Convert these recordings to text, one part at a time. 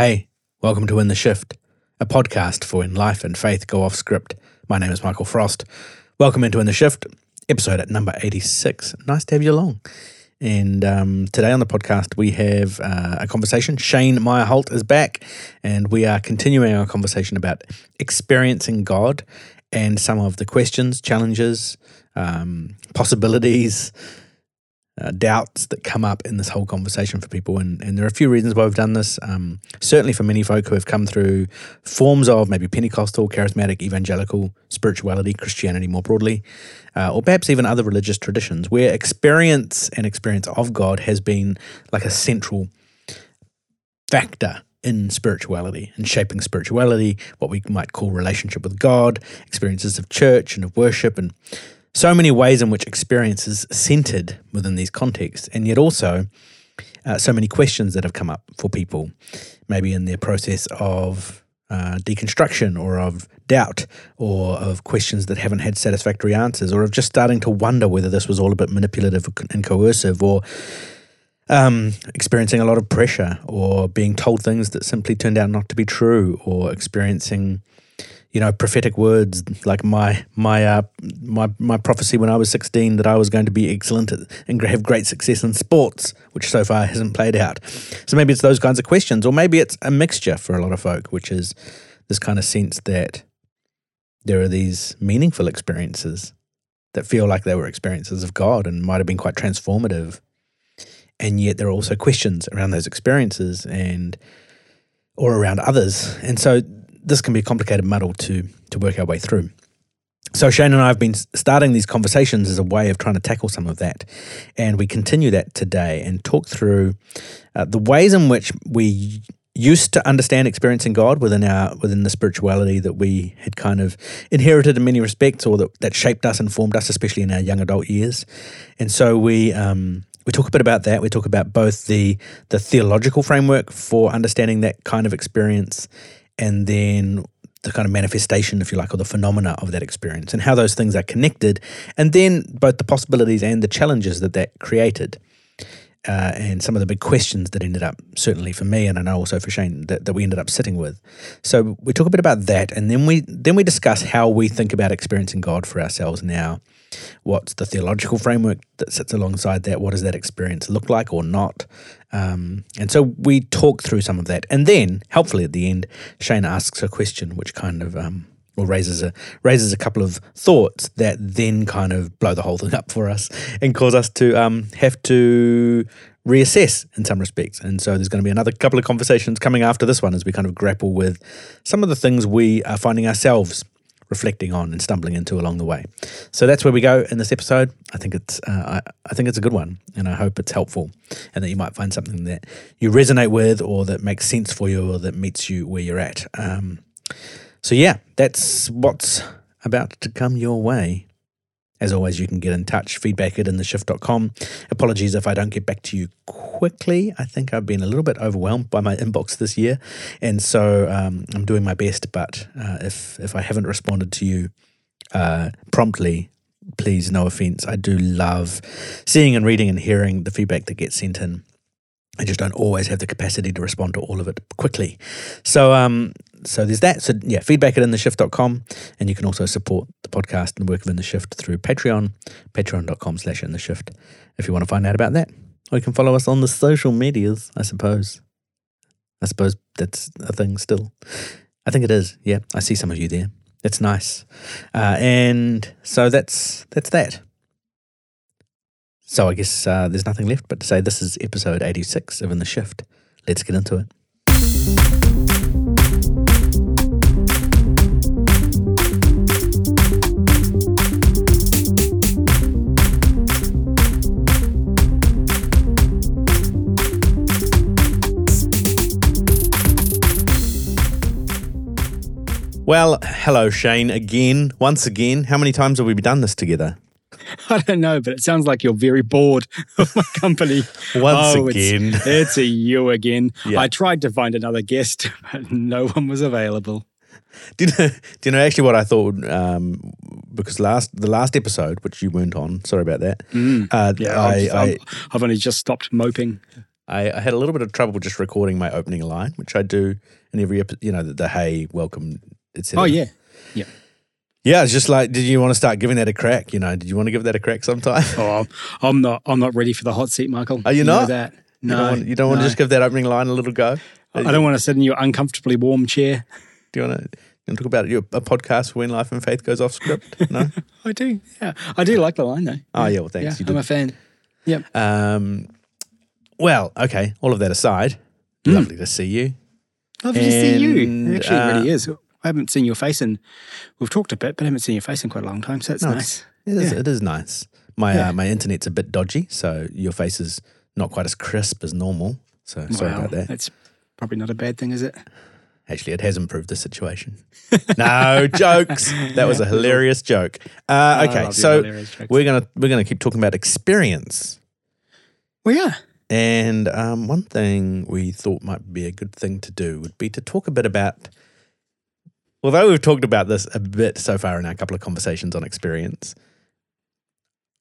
Hey, welcome to In the Shift, a podcast for when life and faith go off script. My name is Michael Frost. Welcome into In the Shift, episode at number 86. Nice to have you along. And um, today on the podcast, we have uh, a conversation. Shane Meyerholt is back, and we are continuing our conversation about experiencing God and some of the questions, challenges, um, possibilities, uh, doubts that come up in this whole conversation for people. And, and there are a few reasons why we've done this. Um, certainly for many folk who have come through forms of maybe Pentecostal, charismatic, evangelical spirituality, Christianity more broadly, uh, or perhaps even other religious traditions where experience and experience of God has been like a central factor in spirituality and shaping spirituality, what we might call relationship with God, experiences of church and of worship and so many ways in which experience is centered within these contexts, and yet also uh, so many questions that have come up for people, maybe in their process of uh, deconstruction or of doubt or of questions that haven't had satisfactory answers or of just starting to wonder whether this was all a bit manipulative and coercive or um, experiencing a lot of pressure or being told things that simply turned out not to be true or experiencing you know prophetic words like my my uh, my my prophecy when I was 16 that I was going to be excellent and have great success in sports, which so far hasn't played out. So maybe it's those kinds of questions, or maybe it's a mixture for a lot of folk, which is this kind of sense that there are these meaningful experiences that feel like they were experiences of God and might have been quite transformative, and yet there are also questions around those experiences and or around others, and so this can be a complicated muddle to to work our way through. So Shane and I have been starting these conversations as a way of trying to tackle some of that, and we continue that today and talk through uh, the ways in which we used to understand experiencing God within our within the spirituality that we had kind of inherited in many respects, or that, that shaped us and formed us, especially in our young adult years. And so we um, we talk a bit about that. We talk about both the the theological framework for understanding that kind of experience and then the kind of manifestation, if you like, or the phenomena of that experience and how those things are connected, and then both the possibilities and the challenges that that created. Uh, and some of the big questions that ended up, certainly for me, and I know also for Shane, that, that we ended up sitting with. So we talk a bit about that, and then we then we discuss how we think about experiencing God for ourselves now, What's the theological framework that sits alongside that? What does that experience look like or not? Um, and so we talk through some of that. And then, helpfully at the end, Shane asks a question which kind of um, or raises a raises a couple of thoughts that then kind of blow the whole thing up for us and cause us to um, have to reassess in some respects. And so there's going to be another couple of conversations coming after this one as we kind of grapple with some of the things we are finding ourselves reflecting on and stumbling into along the way. So that's where we go in this episode. I think it's uh, I, I think it's a good one, and I hope it's helpful, and that you might find something that you resonate with, or that makes sense for you, or that meets you where you're at. Um, so yeah, that's what's about to come your way. As always, you can get in touch, feedback at intheshift.com. Apologies if I don't get back to you quickly. I think I've been a little bit overwhelmed by my inbox this year. And so um, I'm doing my best. But uh, if, if I haven't responded to you uh, promptly, please, no offense. I do love seeing and reading and hearing the feedback that gets sent in. I just don't always have the capacity to respond to all of it quickly. So, um, so there's that. So yeah, feedback at intheshift.com. And you can also support the podcast and the work of In the Shift through Patreon, patreon.com slash in the shift if you want to find out about that. Or you can follow us on the social medias, I suppose. I suppose that's a thing still. I think it is. Yeah, I see some of you there. It's nice. Uh, and so that's that's that. So I guess uh, there's nothing left but to say this is episode 86 of In the Shift. Let's get into it. Well, hello, Shane, again, once again. How many times have we done this together? I don't know, but it sounds like you're very bored of my company. Once oh, again. It's, it's, a you again. Yeah. I tried to find another guest, but no one was available. Do you know, do you know actually what I thought? Um, because last the last episode, which you weren't on, sorry about that. Mm, uh, yeah, I, I've only just stopped moping. I, I had a little bit of trouble just recording my opening line, which I do in every episode. You know, the, the hey, welcome, etc. Oh yeah, yeah. Yeah, it's just like, did you want to start giving that a crack? You know, did you want to give that a crack sometime? Oh, I'm not. I'm not ready for the hot seat, Michael. Are you, you not? Know that You no, don't want, you don't want to just give that opening line a little go? I don't want to sit in your uncomfortably warm chair. Do you want to, you want to talk about your, a podcast when life and faith goes off script? No? I do. Yeah, I do like the line though. oh, yeah, well, thanks. yeah, you I'm a fan. Yep. Um, well, okay. All of that aside, Mm. lovely to see you. Lovely to see you. It actually uh, really is. I haven't seen your face in. We've talked a bit, but I haven't seen your face in quite a long time. So it's No, nice. It is, Yeah. it is nice. My Yeah. uh, my internet's a bit dodgy, so your face is not quite as crisp as normal. So sorry about that. That's probably not a bad thing, is it? Actually, it has improved the situation. no jokes. That was a hilarious joke. Uh, okay, love so we're gonna we're gonna keep talking about experience. Well, yeah. And um, one thing we thought might be a good thing to do would be to talk a bit about. Although we've talked about this a bit so far in our couple of conversations on experience,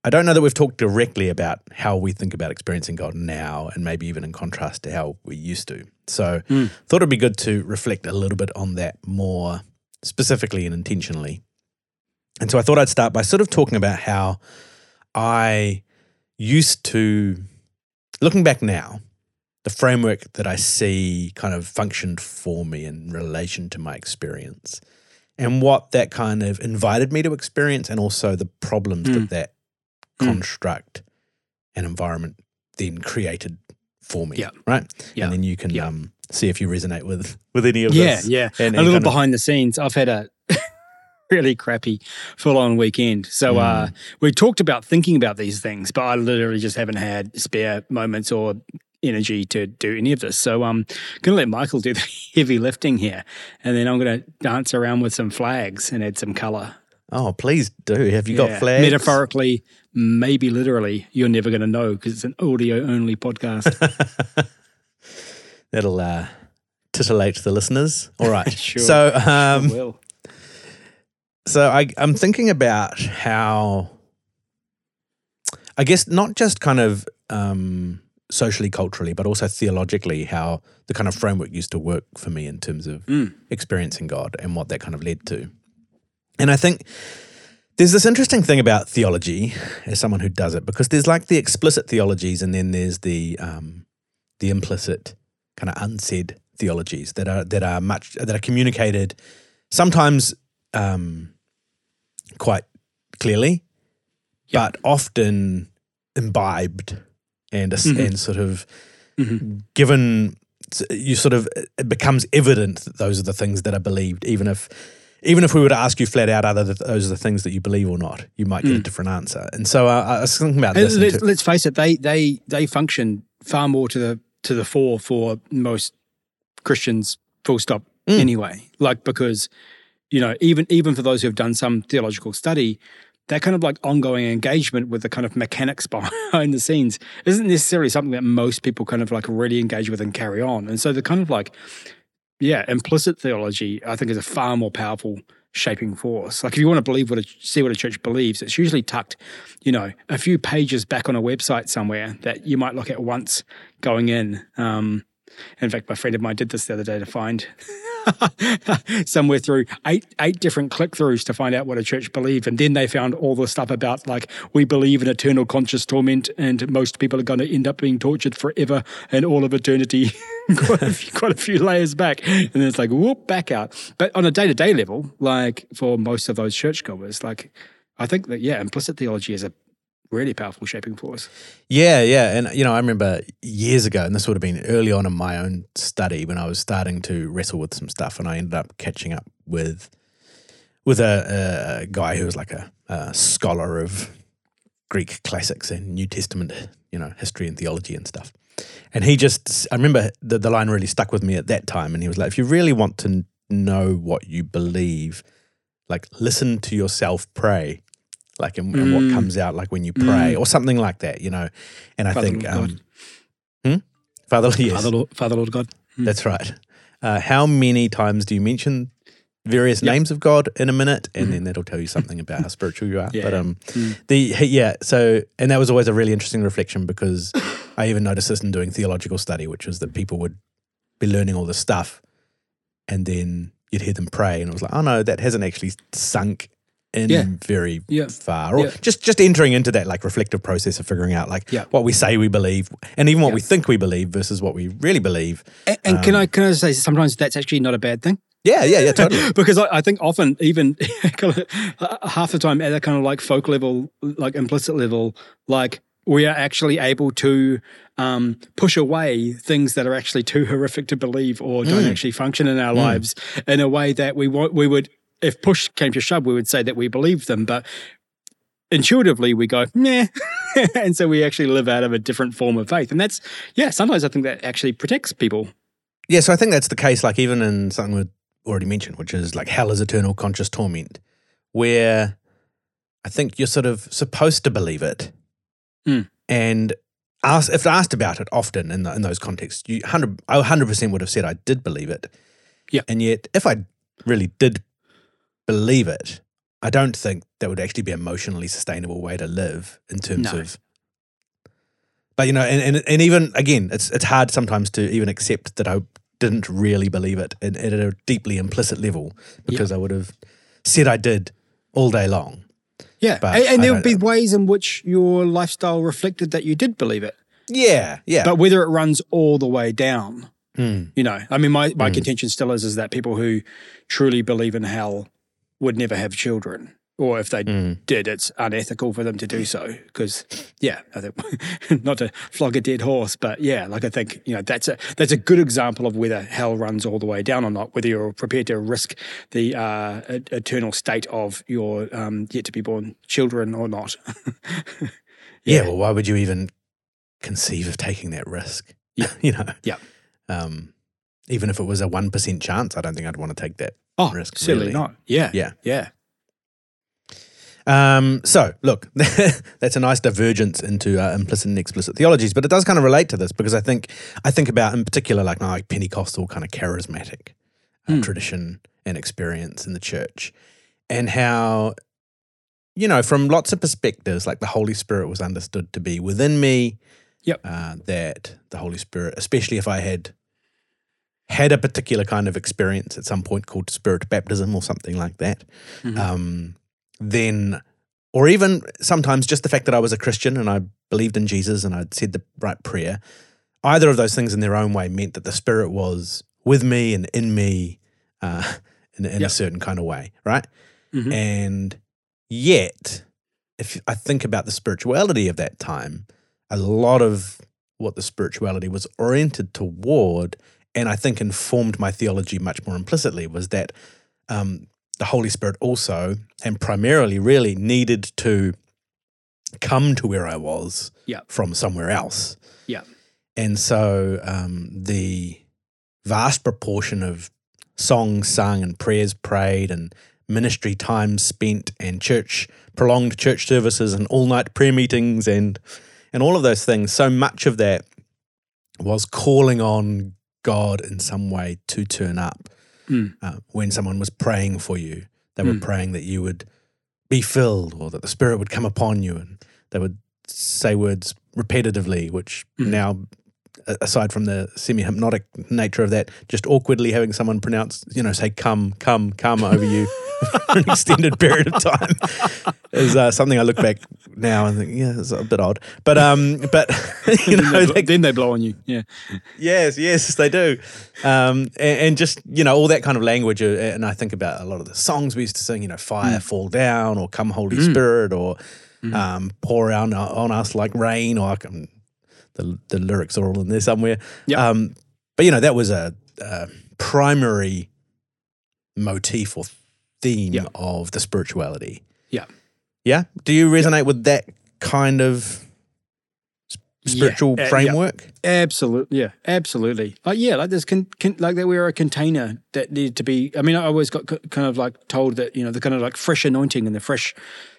I don't know that we've talked directly about how we think about experiencing God now, and maybe even in contrast to how we used to. So, Mm. thought it'd be good to reflect a little bit on that more specifically and intentionally. And so, I thought I'd start by sort of talking about how I used to, looking back now, the framework that I see kind of functioned for me in relation to my experience and what that kind of invited me to experience and also the problems that Mm. that Mm. construct and environment then created for me. Yeah. Right. Yeah. And then you can Yeah. um, see if you resonate with with any of Yeah, this. yeah. And, a little kind of- behind the scenes. I've had a really crappy full on weekend. So Mm. uh, we talked about thinking about these things, but I literally just haven't had spare moments or energy to do any of this. So I'm going to let Michael do the heavy lifting here. And then I'm going to dance around with some flags and add some color. oh, please do. Have you got flags? Metaphorically, maybe literally, you're never going to know because it's an audio only podcast. That'll uh, titillate the listeners. All right. Sure. So, um, will. so I, I'm thinking about how, I guess, not just kind of um, socially, culturally, but also theologically, how the kind of framework used to work for me in terms of Mm. experiencing God and what that kind of led to. And I think there's this interesting thing about theology as someone who does it, because there's like the explicit theologies and then there's the um, the implicit kind of unsaid theologies that are that are much that are communicated sometimes um, quite clearly, Yeah. but often imbibed and Mhm. and sort of Mhm. given you sort of it becomes evident that those are the things that are believed, even if even if we were to ask you flat out, are th- those are the things that you believe or not, you might get a Mm. different answer. And so uh, I was thinking about this. let's, let's face it, they they they function far more to the to the fore for most Christians. Full stop. Mm. Anyway, like because you know even even for those who have done some theological study, that kind of like ongoing engagement with the kind of mechanics behind the scenes isn't necessarily something that most people kind of like really engage with and carry on. And so the kind of like yeah, implicit theology I think is a far more powerful shaping force. Like if you want to believe what a, see what a church believes, it's usually tucked, you know, a few pages back on a website somewhere that you might look at once going in. Um, in fact, my friend of mine did this the other day to find somewhere through eight eight different click throughs to find out what a church believed, and then they found all the stuff about like we believe in eternal conscious torment, and most people are going to end up being tortured forever and all of eternity. quite, a few, quite a few layers back, and then it's like whoop back out. But on a day to day level, like for most of those churchgoers, like I think that yeah, implicit theology is a really powerful shaping force. Yeah, yeah. And, you know, I remember years ago, and this would have been early on in my own study when I was starting to wrestle with some stuff, and I ended up catching up with with a, a guy who was like a, a scholar of Greek classics and New Testament, you know, history and theology and stuff. And he just, I remember the, the line really stuck with me at that time. And he was like, if you really want to know what you believe, like listen to yourself pray, like, and, and what Mm. comes out like when you pray Mm. or something like that, you know. And I Father, think, Lord um, hmm? Father, yes, Father, Lord, Father, Lord God. that's right. Uh, how many times do you mention various names of God in a minute, and then that'll tell you something about how spiritual you are. Yeah. But um, the yeah, so and that was always a really interesting reflection because I even noticed this in doing theological study, which was that people would be learning all this stuff, and then you'd hear them pray, and it was like, oh no, that hasn't actually sunk in Yeah. very Yeah. far, or Yeah. just just entering into that like reflective process of figuring out like what we say we believe, and even what we think we believe versus what we really believe. And, and can Um, I can I say sometimes that's actually not a bad thing? Yeah, yeah, yeah, totally. because I, I think often even kind of, uh, half the time at a kind of like folk level like implicit level like we are actually able to um, push away things that are actually too horrific to believe or don't Mm. actually function in our lives in a way that we want we would if push came to shove we would say that we believe them but intuitively we go nah and so we actually live out of a different form of faith and that's yeah sometimes i think that actually protects people Yeah, so I think that's the case, like even in something we already mentioned, which is like hell is eternal conscious torment, where I think you're sort of supposed to believe it. Mm. And ask, if asked about it often in, the, in those contexts, you 100, I 100% would have said I did believe it. Yeah. And yet, if I really did believe it, I don't think that would actually be an emotionally sustainable way to live in terms No. of but you know, and, and and even again, it's it's hard sometimes to even accept that I didn't really believe it at, at a deeply implicit level because I would have said I did all day long. Yeah, But and, and there would be ways in which your lifestyle reflected that you did believe it. Yeah, yeah. But whether it runs all the way down, Hmm. you know, I mean, my, my Mm. contention still is is that people who truly believe in hell would never have children, or if they Mm. did, it's unethical for them to do so. Because, yeah, I think not to flog a dead horse, but yeah, like I think you know that's a that's a good example of whether hell runs all the way down or not. Whether you're prepared to risk the uh, eternal state of your um, yet to be born children or not. yeah. Well, why would you even conceive of taking that risk? Yeah. you know. Yeah. Um, even if it was a one percent chance, I don't think I'd want to take that. Oh, risk, certainly really. not. Yeah, Yeah. yeah. Um, so, look, that's a nice divergence into uh, implicit and explicit theologies, but it does kind of relate to this because I think I think about in particular like, like Pentecostal kind of charismatic uh, Hmm. tradition and experience in the church, and how you know from lots of perspectives, like the Holy Spirit was understood to be within me. Yep. Uh, that the Holy Spirit, especially if I had had a particular kind of experience at some point called spirit baptism or something like that, Mhm. um, then, or even sometimes just the fact that I was a Christian and I believed in Jesus and I'd said the right prayer, either of those things in their own way meant that the Spirit was with me and in me uh, in, in a certain kind of way, right? Mhm. And yet, if I think about the spirituality of that time, a lot of what the spirituality was oriented toward, and I think informed my theology much more implicitly, was that um, the Holy Spirit also, and primarily, really needed to come to where I was Yeah. from somewhere else. Yeah. And so um, the vast proportion of songs sung and prayers prayed and ministry time spent and church prolonged church services and all night prayer meetings and and all of those things so much of that was calling on God in some way to turn up Mm. uh, when someone was praying for you they were Mm. praying that you would be filled or that the spirit would come upon you and they would say words repetitively which Mm. now aside from the semi-hypnotic nature of that just awkwardly having someone pronounce you know say come come come over you for an extended period of time is uh, something I look back now and think yeah it's a bit odd but um but you then, know they, they, then they blow on you. Yeah. Yes, yes, they do. Um, and, and just, you know, all that kind of language. uh, And I think about a lot of the songs we used to sing, you know, Fire Fall Down or Come Holy Mm. Spirit or Mhm. um, Pour Out on Us Like Rain or I can, the, the lyrics are all in there somewhere. Yep. Um, but, you know, that was a, a primary motif or theme Yeah. of the spirituality. Yeah. Yeah. Do you resonate with that kind of Yeah. spiritual Uh, yeah. framework? Absolutely, yeah, absolutely. Like yeah, like there's con, con, like that we are a container that needed to be. I mean, I always got c- kind of like told that you know the kind of like fresh anointing and the fresh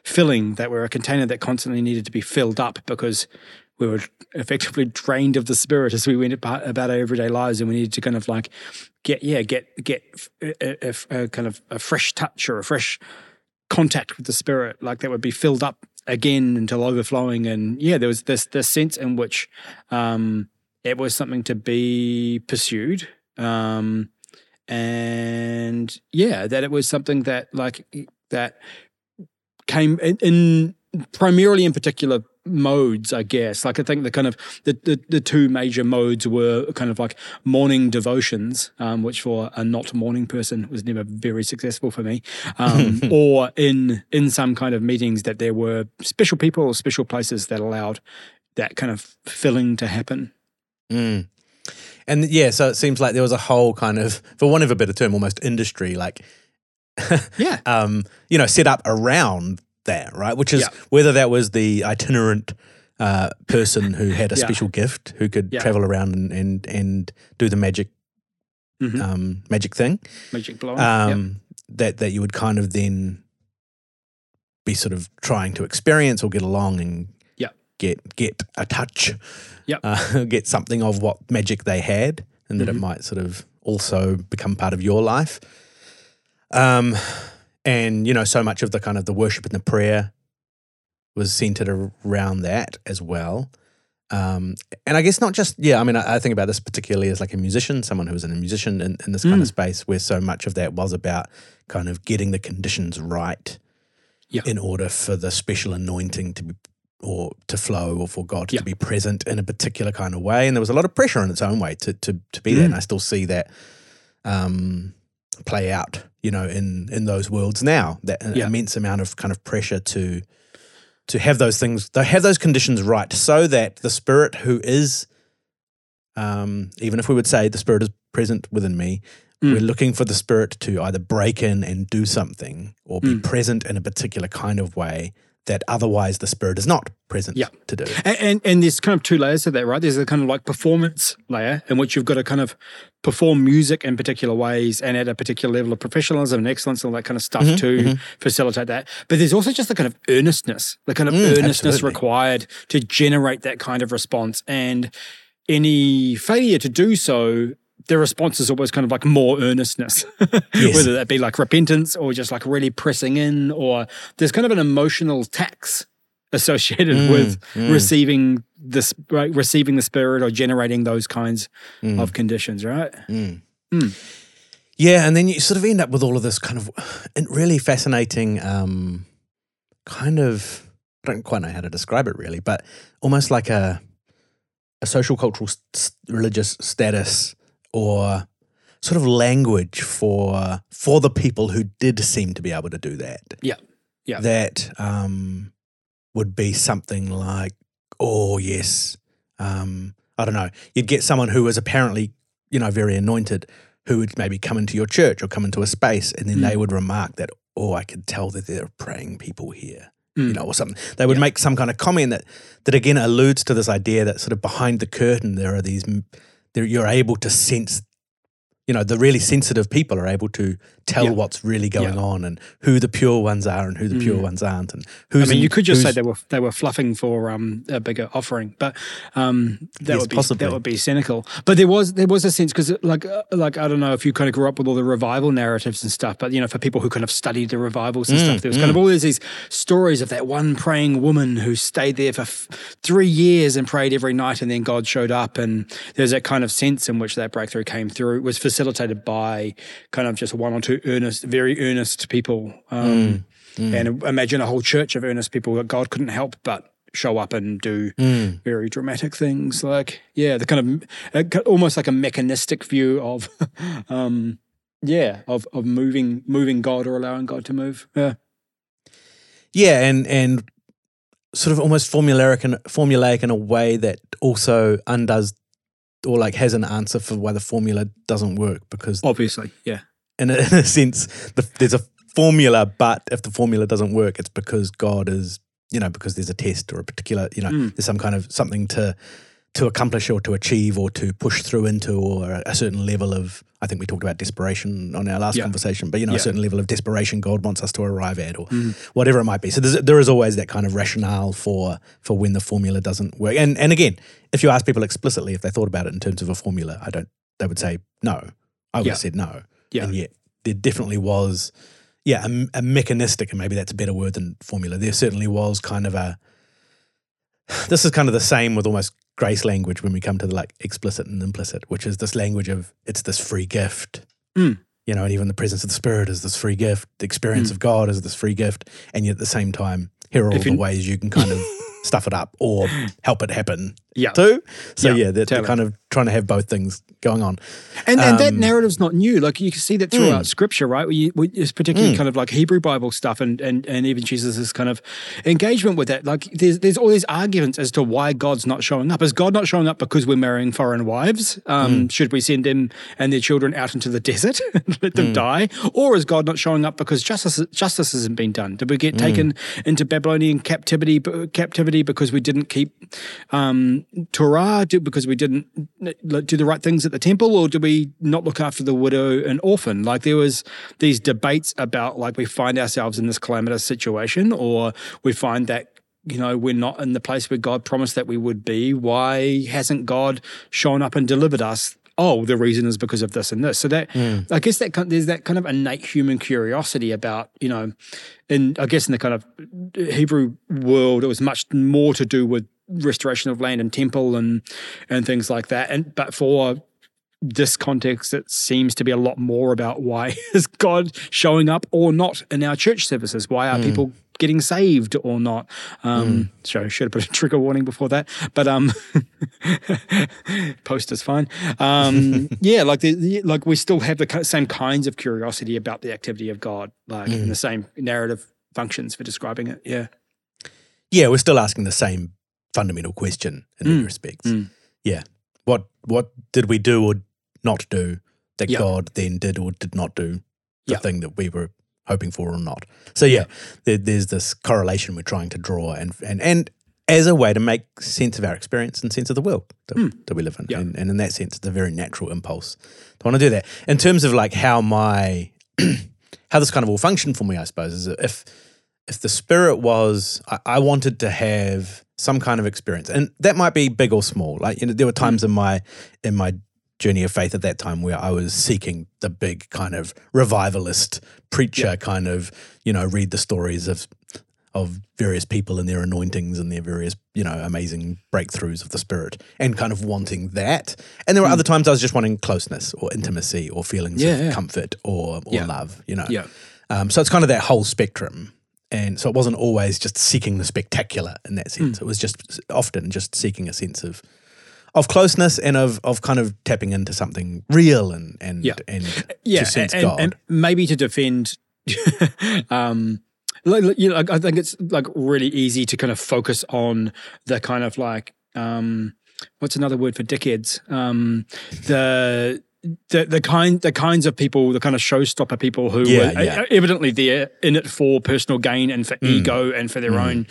filling that we're a container that constantly needed to be filled up because we were effectively drained of the spirit as we went about, about our everyday lives, and we needed to kind of like get yeah get get a, a, a kind of a fresh touch or a fresh contact with the spirit, like that would be filled up again until overflowing. And yeah, there was this this sense in which um, it was something to be pursued. Um, and yeah, that it was something that like that came in, in primarily in particular modes, I guess. Like I think the kind of the, the, the two major modes were kind of like morning devotions, um, which for a not morning person was never very successful for me, um, or in in some kind of meetings that there were special people or special places that allowed that kind of filling to happen. Mm. And yeah, so it seems like there was a whole kind of, for want of a better term, almost industry, like yeah, um, you know, set up around that, right? Which is Yeah. whether that was the itinerant uh, person who had a Yeah. special gift who could Yeah. travel around and, and and do the magic Mhm. um, magic thing. magic blowing. Yep. Um, That that you would kind of then be sort of trying to experience or get along and Yeah. get get a touch, Yep. uh, get something of what magic they had, and that it Mhm. might sort of also become part of your life. Um, and you know, so much of the kind of the worship and the prayer was centered around that as well. Um, and I guess not just yeah. I mean, I, I think about this particularly as like a musician, someone who was in a musician in, in this kind of Mm. space, where so much of that was about kind of getting the conditions right, Yeah. in order for the special anointing to be or to flow, or for God Yeah. to be present in a particular kind of way. And there was a lot of pressure in its own way to to to be there. Mm. And I still see that um, play out, you know, in in those worlds now. That Yeah. immense amount of kind of pressure to to have those things, to have those conditions right, so that the spirit who is, um, even if we would say the spirit is present within me, Mm. we're looking for the spirit to either break in and do something, or be Mm. present in a particular kind of way that otherwise the spirit is not present Yeah. to do. And, and and there's kind of two layers to that, right? There's a kind of like performance layer in which you've got to kind of perform music in particular ways and at a particular level of professionalism and excellence and all that kind of stuff Mhm, to mhm. facilitate that. But there's also just the kind of earnestness, the kind of Mm, earnestness absolutely. required to generate that kind of response. And any failure to do so, the response is always kind of like more earnestness, Yes. whether that be like repentance or just like really pressing in, or there's kind of an emotional tax associated Mm, with mm. receiving this right, receiving the spirit or generating those kinds Mm. of conditions, right? Mm. Mm. Yeah, and then you sort of end up with all of this kind of really fascinating, um, kind of I don't quite know how to describe it really, but almost like a a social cultural s- religious status or sort of language for for the people who did seem to be able to do that. Yeah. Yeah. That um, would be something like, oh yes, um, I don't know. You'd get someone who was apparently, you know, very anointed, who would maybe come into your church or come into a space, and then Mm. they would remark that, oh, I can tell that there are praying people here you Mm. know, or something. They would Yeah. make some kind of comment that that again alludes to this idea that sort of behind the curtain there are these, there you're able to sense, you know, the really sensitive people are able to tell Yeah. what's really going Yeah. on and who the pure ones are and who the pure Mm. ones aren't and who I mean, in- you could just say they were they were fluffing for um, a bigger offering, but um, that Yes, would be possibly. that would be cynical. But there was there was a sense because like uh, like I don't know if you kind of grew up with all the revival narratives and stuff, but you know for people who kind of studied the revivals and Mm, stuff, there was kind of always these stories of that one praying woman who stayed there for f- three years and prayed every night, and then God showed up, and there's that kind of sense in which that breakthrough came through. It was facilitated by kind of just a one or two earnest, very earnest people. Um, Mm. and imagine a whole church of earnest people that God couldn't help but show up and do Mm. very dramatic things. Like, yeah, the kind of almost like a mechanistic view of, um, yeah, of of moving moving God or allowing God to move. Yeah, Yeah, and and sort of almost formulaic and formulaic in a way that also undoes or like has an answer for why the formula doesn't work because obviously, yeah, in a, in a sense, the, there's a formula, but if the formula doesn't work, it's because God is, you know, because there's a test or a particular, you know, Mm. there's some kind of something to to accomplish or to achieve or to push through into or a, certain level of I think we talked about desperation on our last Yeah. conversation, but you know, Yeah. a certain level of desperation God wants us to arrive at or whatever it might be. So there is always that kind of rationale for for when the formula doesn't work. And and again, if you ask people explicitly if they thought about it in terms of a formula, I don't they would say no. I would Yeah. have said no. Yeah. And yet there definitely was yeah, a, a mechanistic, and maybe that's a better word than formula. There certainly was kind of a. This is kind of the same with almost grace language when we come to the like explicit and implicit, which is this language of it's this free gift. Mm. You know, and even the presence of the Spirit is this free gift. The experience Mm. of God is this free gift, and yet at the same time, here are all the ways you can kind of stuff it up or help it happen Yeah. too. So Yeah, yeah, they're, they're kind of trying to have both things going on. And, and that Um, narrative's not new. Like you can see that throughout Scripture, right? We, we, it's particularly Mm. kind of like Hebrew Bible stuff, and and and even Jesus' kind of engagement with that. Like there's there's all these arguments as to why God's not showing up. Is God not showing up because we're marrying foreign wives? Um, Mm. Should we send them and their children out into the desert and let Mm. them die? Or is God not showing up because justice justice hasn't been done? Did we get Mm. taken into Babylonian captivity captivity because we didn't keep um, Torah? Did, because we didn't do the right things at the temple, or do we not look after the widow and orphan? Like there was these debates about like we find ourselves in this calamitous situation, or we find that you know we're not in the place where God promised that we would be. Why hasn't God shown up and delivered us? Oh, the reason is because of this and this. So that hmm. I guess that kind there's that kind of innate human curiosity about you know, in I guess in the kind of Hebrew world, it was much more to do with restoration of land and temple and and things like that. And but for this context, it seems to be a lot more about why is God showing up or not in our church services? Why are people getting saved or not? Um, So should have put a trigger warning before that, but um, post is fine. Um, yeah, like the, the like we still have the same kinds of curiosity about the activity of God, like and the same narrative functions for describing it. Yeah. Yeah, we're still asking the same fundamental question in many Mm. respects. Mm. Yeah. What what did we do or not do that Yeah. God then did or did not do the Yeah. thing that we were hoping for or not? So yeah, There, there's this correlation we're trying to draw and and and as a way to make sense of our experience and sense of the world that, that we live in. Yeah. And, and in that sense, it's a very natural impulse to want to do that. In terms of like how my how this kind of all functioned for me, I suppose, is if if the spirit was I, I wanted to have some kind of experience and that might be big or small like you know there were times in my in my journey of faith at that time where i was seeking the big kind of revivalist preacher kind of you know read the stories of of various people and their anointings and their various you know amazing breakthroughs of the spirit and kind of wanting that and there were other times i was just wanting closeness or intimacy or feelings Yeah, of yeah. comfort or, or Yeah. love you know Yeah. um, so it's kind of that whole spectrum. And so it wasn't always just seeking the spectacular in that sense. Hmm. It was just often just seeking a sense of of closeness and of of kind of tapping into something real and and Yeah. and yeah, to sense and, God. and maybe to defend. um, like, you know, I think it's like really easy to kind of focus on the kind of like um, what's another word for dickheads? Um, the the the kind the kinds of people, the kind of showstopper people who Yeah, were yeah. evidently there in it for personal gain and for mm. ego and for their mm. own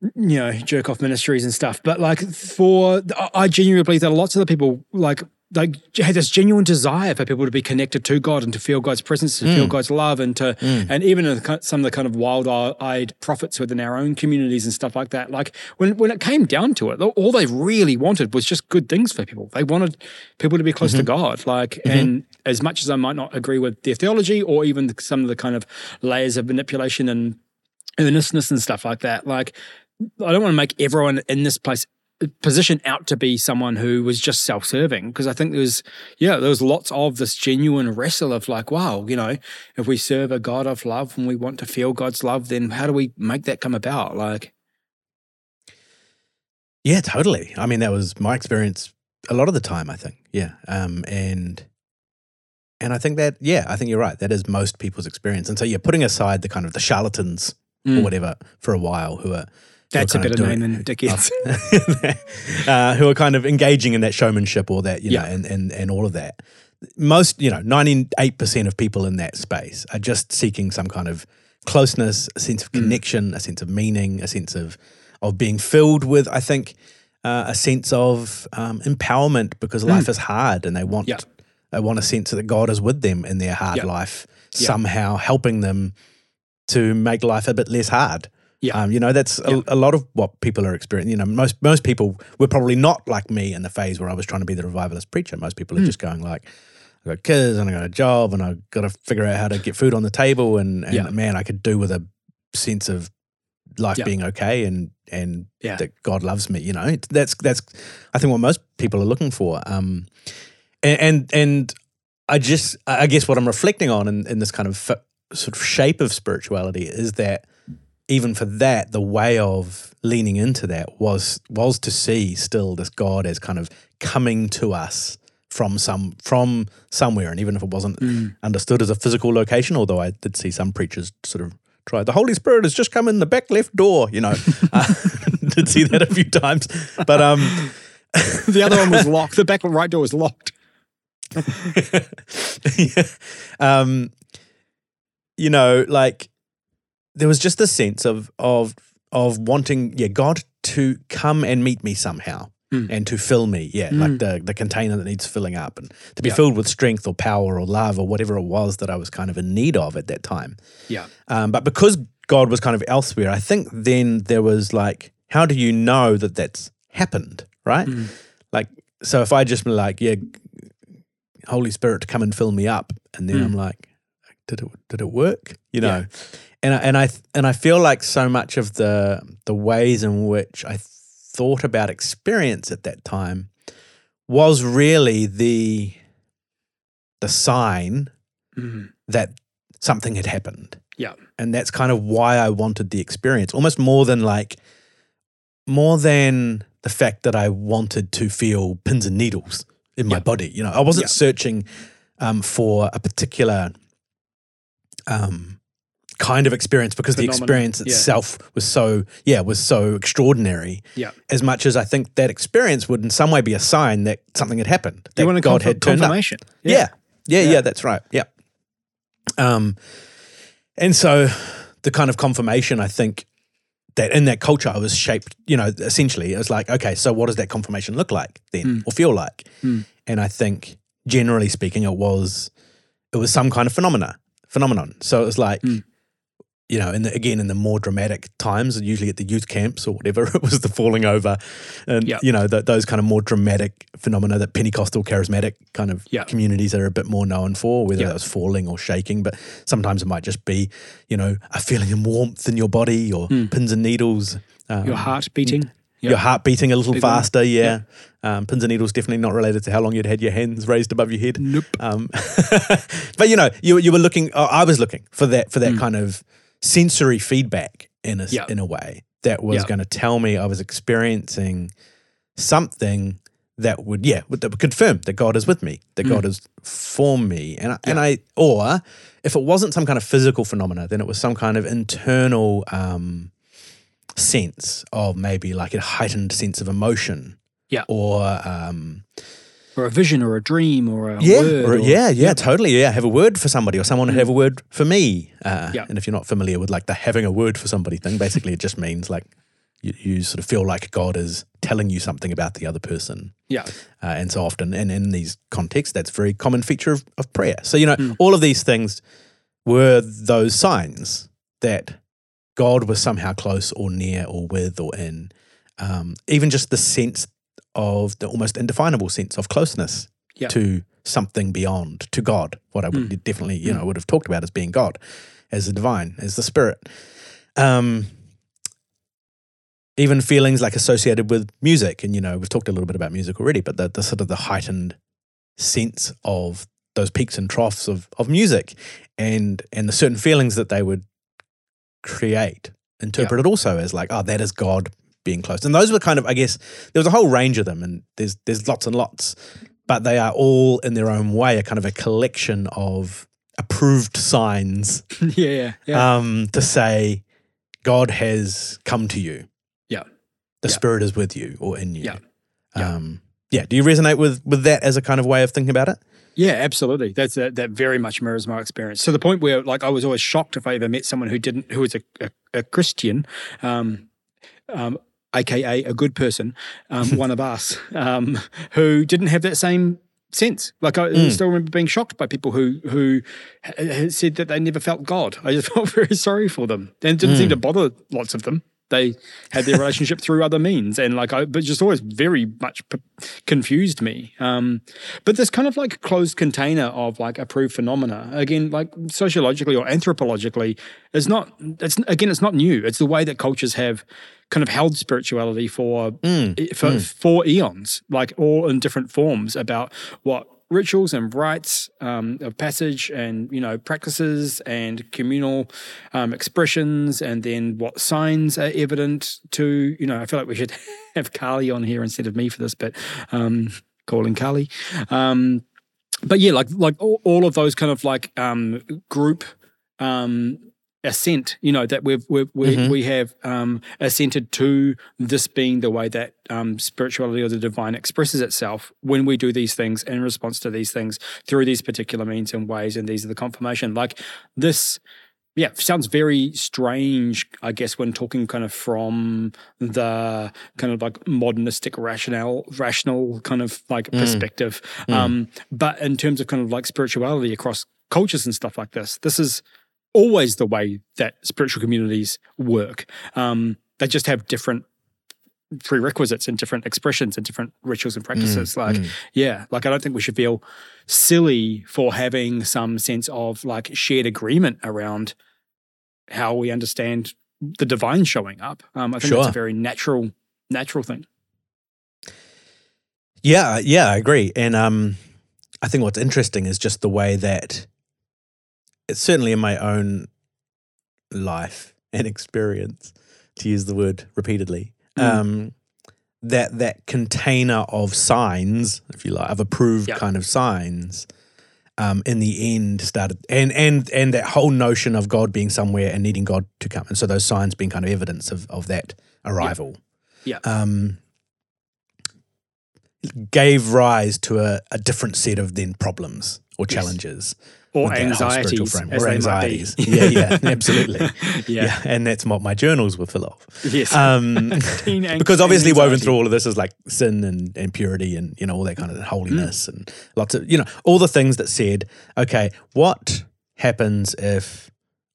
you know, jerk off ministries and stuff. But like for, I genuinely believe that lots of the people like like had this genuine desire for people to be connected to God and to feel God's presence, to feel mm. God's love, and to mm. and even some of the kind of wild-eyed prophets within our own communities and stuff like that. Like when when it came down to it, all they really wanted was just good things for people. They wanted people to be close to mm-hmm. God. Like mm-hmm. and as much as I might not agree with their theology or even some of the kind of layers of manipulation and earnestness and stuff like that. Like, I don't want to make everyone in this place position out to be someone who was just self-serving because I think there was yeah there was lots of this genuine wrestle of like wow you know if we serve a God of love and we want to feel God's love then how do we make that come about like yeah, totally. I mean, that was my experience a lot of the time. I think, yeah, um, and and I think that yeah, I think you're right. That is most people's experience. And so you're yeah, putting aside the kind of the charlatans or Mm. whatever for a while who are that's a better name than dickheads uh, who are kind of engaging in that showmanship or that, you know, Yeah. and, and, and all of that. Most, you know, 98% of people in that space are just seeking some kind of closeness, a sense of connection, a sense of meaning, a sense of, of being filled with, I think, uh, a sense of um, empowerment because life is hard and they want Mm. Yeah. they want a sense that God is with them in their hard Yeah. life, somehow helping them to make life a bit less hard. Yeah. Um, you know, that's a, Yeah. a lot of what people are experiencing. You know, most most people were probably not like me in the phase where I was trying to be the revivalist preacher. Most people are just going like, I got kids and I got a job and I've got to figure out how to get food on the table and, and Yeah. man, I could do with a sense of life Yeah. being okay and and Yeah. that God loves me. You know, that's that's I think what most people are looking for. Um, and and, and I just I guess what I'm reflecting on in, in this kind of f- sort of shape of spirituality is that even for that, the way of leaning into that was was to see still this God as kind of coming to us from some from somewhere, and even if it wasn't Mm. understood as a physical location, although I did see some preachers sort of try the Holy Spirit has just come in the back left door, you know, uh, did see that a few times, but um. the other one was locked. The back right door was locked. yeah. Um, you know, like there was just a sense of of of wanting, yeah, God to come and meet me somehow Mm. and to fill me, yeah, Mm. like the the container that needs filling up and to be Yeah. filled with strength or power or love or whatever it was that I was kind of in need of at that time. Yeah. Um, but because God was kind of elsewhere, I think then there was like, how do you know that that's happened, right? Mm. Like, so if I just been like, yeah, Holy Spirit, to come and fill me up, and then Mm. I'm like, did it did it work? You know, and I, and I and I feel like so much of the the ways in which I thought about experience at that time was really the the sign Mm. that something had happened. Yeah. And that's kind of why I wanted the experience, almost more than like, more than the fact that I wanted to feel pins and needles in my Yeah. body. You know, I wasn't Yeah. searching um, for a particular um, kind of experience because the Phenomenon. experience Yeah. itself was so, yeah, was so extraordinary. Yeah. As much as I think that experience would in some way be a sign that something had happened, that You want God conf- had turned up. confirmation. Yeah. Yeah, yeah, Yeah. that's right. Yeah. Um, and so the kind of confirmation, I think, that in that culture I was shaped, you know, essentially it was like, okay, so what does that confirmation look like then Mm. or feel like? Mm. And I think generally speaking, it was it was some kind of phenomena phenomenon. So it was like, Mm. You know, in the, again in the more dramatic times, usually at the youth camps or whatever, it was the falling over, and Yeah. you know th those kind of more dramatic phenomena that Pentecostal charismatic kind of Yeah. communities are a bit more known for, whether Yeah. that was falling or shaking, but sometimes it might just be, you know, a feeling of warmth in your body or Mm. pins and needles. Um, Your heart beating. Yeah. your heart beating a little Beating. faster, yeah. Um, pins and needles definitely not related to how long you'd had your hands raised above your head. Nope. Um, but you know, you you were looking. uh, I was looking for that for that Mm. kind of sensory feedback in a Yeah. in a way that was Yeah. going to tell me I was experiencing something that would yeah would, that would confirm that God is with me, that Mm. God is for me, and I, and I or if it wasn't some kind of physical phenomena, then it was some kind of internal. Um, sense of maybe like a heightened sense of emotion Yeah. or um Or a vision or a dream or a yeah word. or, or- yeah yeah totally yeah have a word for somebody or someone have a word for me uh, Yeah. and if you're not familiar with like the having a word for somebody thing basically it just means like you, you sort of feel like god is telling you something about the other person Yeah. uh, and so often and in these contexts that's a very common feature of, of prayer so you know Mm. all of these things were those signs that god was somehow close or near or with or in um, even just the sense of the almost indefinable sense of closeness Yeah. to something beyond to god. What i would definitely you know would have talked about as being god as the divine as the spirit. Um, even feelings like associated with music. And you know we've talked a little bit about music already but the, the sort of the heightened sense of those peaks and troughs of, of music and and the certain feelings that they would create interpreted also as like oh that is god being close and those were kind of i guess there was a whole range of them and there's there's lots and lots but they are all in their own way a kind of a collection of approved signs yeah. Yeah. Yeah. um, to say God has come to you. Yeah. The Yeah. Spirit is with you or in you. Yeah. Yeah. Um, yeah. Do you resonate with with that as a kind of way of thinking about it? Yeah, absolutely. That's that, that very much mirrors my experience. To the point where, like, I was always shocked if I ever met someone who didn't, who was a, a, a Christian, um, um, aka a good person, um, one of us, um, who didn't have that same sense. Like I Mm. still remember being shocked by people who who ha- said that they never felt God. I just felt very sorry for them, and it didn't Mm. seem to bother lots of them. They had their relationship through other means, and like I, but just always very much p- confused me. Um, but this kind of like closed container of like approved phenomena, again, like sociologically or anthropologically, is not. It's again, it's not new. It's the way that cultures have kind of held spirituality for Mm. for, for eons, like all in different forms about what rituals and rites um, of passage and you know practices and communal um, expressions and then what signs are evident to you know i feel like we should have carly on here instead of me for this but um, calling carly. Um, but yeah like like all, all of those kind of like um, group um, assent you know that we've, we've we, Mhm. we have um, assented to this being the way that um, spirituality or the divine expresses itself when we do these things in response to these things through these particular means and ways and these are the confirmation like this yeah sounds very strange i guess when talking kind of from the kind of like modernistic rationale rational kind of like Mm. perspective Mm. um but in terms of kind of like spirituality across cultures and stuff like this this is always the way that spiritual communities work um they just have different prerequisites and different expressions and different rituals and practices like mm. yeah, like I don't think we should feel silly for having some sense of like shared agreement around how we understand the divine showing up. Um, I think that's a very natural, natural thing. Yeah, yeah, I agree. And um, I think what's interesting is just the way that it's certainly in my own life and experience, to use the word repeatedly, Mm. um, that that container of signs, if you like, of approved Yeah. kind of signs, um, in the end started, and and and that whole notion of God being somewhere and needing God to come, and so those signs being kind of evidence of of that arrival. Yeah. Um, gave rise to a, a different set of then problems or Yes. Or with that whole spiritual anxieties, or anxieties. yeah, yeah, absolutely. yeah. yeah. and that's what my journals were full of. Yes. Um, because obviously woven through all of this is like sin and, and purity and you know all that kind of holiness and lots of you know all the things that said okay what happens if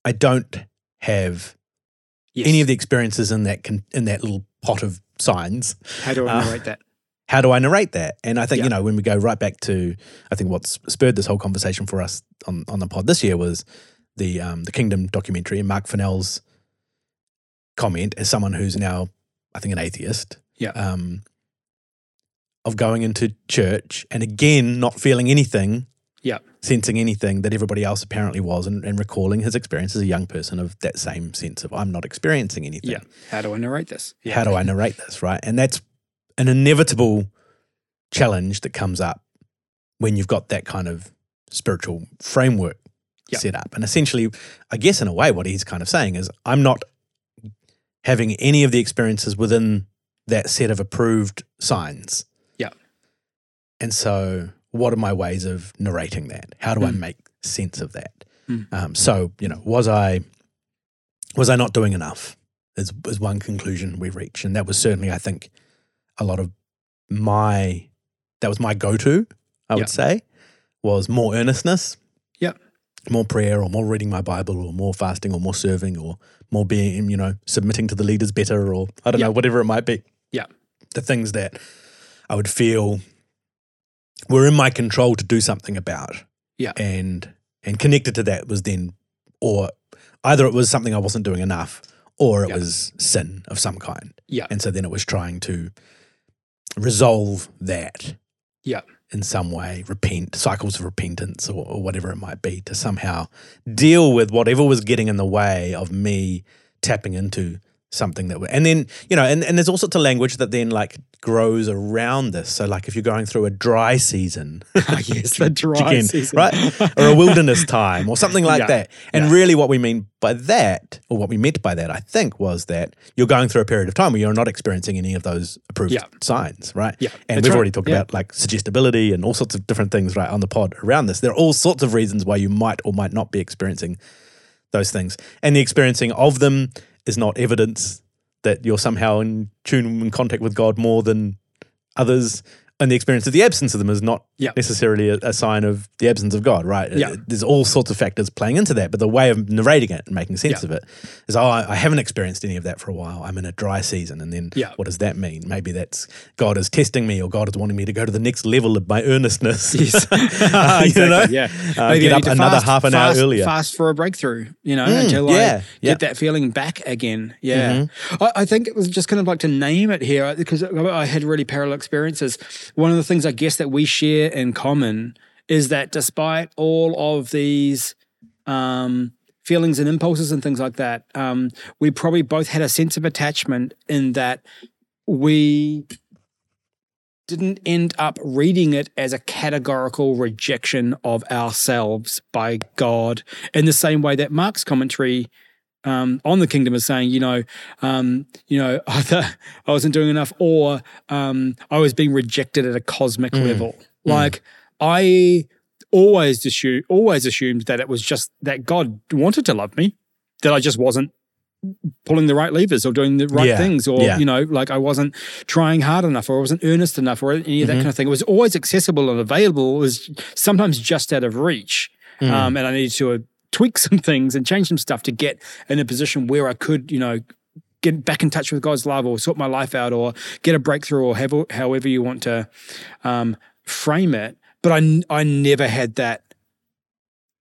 I don't have Yes. any of the experiences in that con- in that little pot of signs How do I uh, narrate that? How do I narrate that? And I think, Yeah. you know, when we go right back to, I think what's spurred this whole conversation for us on, on the pod this year was the um, the Kingdom documentary and Mark Fennell's comment as someone who's now, I think, an atheist. Yeah. Um, of going into church and again not feeling anything, Yeah. sensing anything that everybody else apparently was, and, and recalling his experience as a young person of that same sense of I'm not experiencing anything Yeah. How do I narrate this? Yeah. how do I narrate this, right? And that's an inevitable challenge that comes up when you've got that kind of spiritual framework Yeah. set up. And essentially, I guess in a way, what he's kind of saying is I'm not having any of the experiences within that set of approved signs. Yeah. And so, what are my ways of narrating that? How do I Mm. make sense of that? Mm. Um, so, you know, was I was I not doing enough? Is is one conclusion we reach, and that was certainly, I think, a lot of my that was my go to. I would say was more earnestness, Yeah. more prayer, or more reading my Bible, or more fasting, or more serving, or more being, you know, submitting to the leaders better, or I don't Yeah. know, whatever it might be. Yeah. the things that I would feel were in my control to do something about. Yeah. and and connected to that was then, or either it was something I wasn't doing enough, or it Yeah. was sin of some kind. Yeah. And so then it was trying to resolve that. Yeah. In some way, repent, cycles of repentance or, or whatever it might be, to somehow deal with whatever was getting in the way of me tapping into something that, we and then, you know, and, and there's all sorts of language that then like grows around this. So, like if you're going through a dry season, yes, the dry Again, season. right? or a wilderness time or something like Yeah. that. And Yeah. really, what we mean by that, or what we meant by that, I think, was that you're going through a period of time where you're not experiencing any of those approved Yeah. signs, right? Yeah, And that's we've right. already talked about like suggestibility and all sorts of different things, right, on the pod around this. There are all sorts of reasons why you might or might not be experiencing those things. And the experiencing of them is not evidence that you're somehow in tune in contact with God more than others. And the experience of the absence of them is not Yeah. necessarily a, a sign of the absence of God, right? Yeah. There's all sorts of factors playing into that, but the way of narrating it and making sense Yeah. of it is, oh, I, I haven't experienced any of that for a while. I'm in a dry season. And then Yeah. what does that mean? Maybe that's God is testing me or God is wanting me to go to the next level of my earnestness. Yes. You exactly. know? Yeah. Uh, Maybe get up another fast- half an hour earlier. Fast for a breakthrough, you know, Mm, until yeah, I yeah. Mm-hmm. get that feeling back again. Yeah. I, I think it was just kind of like to name it here because I had really parallel experiences. One of the things I guess that we share in common is that despite all of these um, feelings and impulses and things like that, um, we probably both had a sense of attachment in that we didn't end up reading it as a categorical rejection of ourselves by God in the same way that Mark's commentary um, on the kingdom is saying, you know, um, you know, either I wasn't doing enough or um, I was being rejected at a cosmic level. Like I always assumed, always assumed that it was just that God wanted to love me, that I just wasn't pulling the right levers or doing the right Yeah, things or yeah. you know like i wasn't trying hard enough or i wasn't earnest enough or any of that Mm-hmm. kind of thing it was always accessible and available it was sometimes just out of reach Mm. um, and i needed to uh, tweak some things and change some stuff to get in a position where i could you know get back in touch with god's love or sort my life out or get a breakthrough or have, however you want to um, frame it but I, I never had that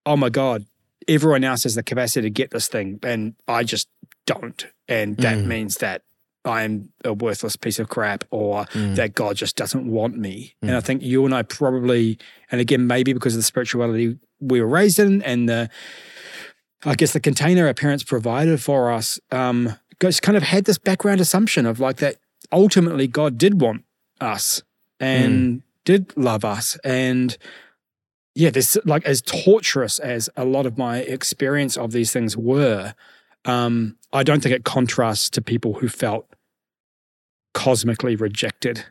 oh my god everyone else has the capacity to get this thing and i just don't. And that Mm. means that i'm a worthless piece of crap or Mm. that god just doesn't want me. And i think you and i probably and again maybe because of the spirituality we were raised in and the i guess the container our parents provided for us um just kind of had this background assumption of like that ultimately god did want us. And did love us and yeah, this like as torturous as a lot of my experience of these things were, um, I don't think it contrasts to people who felt cosmically rejected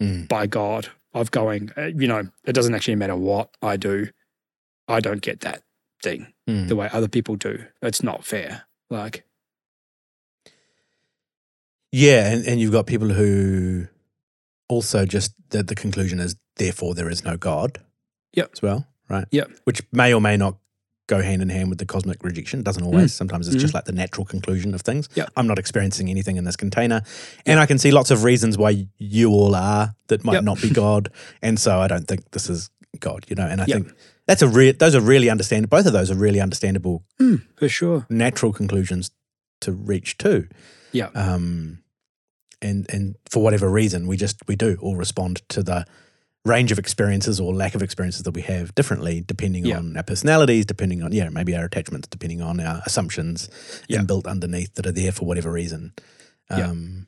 Mm. by God. Of going, uh, you know, it doesn't actually matter what I do, I don't get that thing Mm. the way other people do. It's not fair. Like, Yeah, and, and you've got people who also just the, the conclusion is therefore there is no God. Yep. As well, right? Yep. Which may or may not go hand in hand with the cosmic rejection. Doesn't always. Sometimes it's just like the natural conclusion of things. Mm. Yep. I'm not experiencing anything in this container. And I can see lots of reasons why you all are that might Yep. not be God. And so I don't think this is God, you know. And I Yep. think that's a real those are really understand both of those are really understandable for sure. natural conclusions to reach too. Yeah. Um, and and for whatever reason, we just we do all respond to the range of experiences or lack of experiences that we have differently, depending Yeah. on our personalities, depending on yeah maybe our attachments, depending on our assumptions Yeah. inbuilt underneath that are there for whatever reason. Yeah. Um,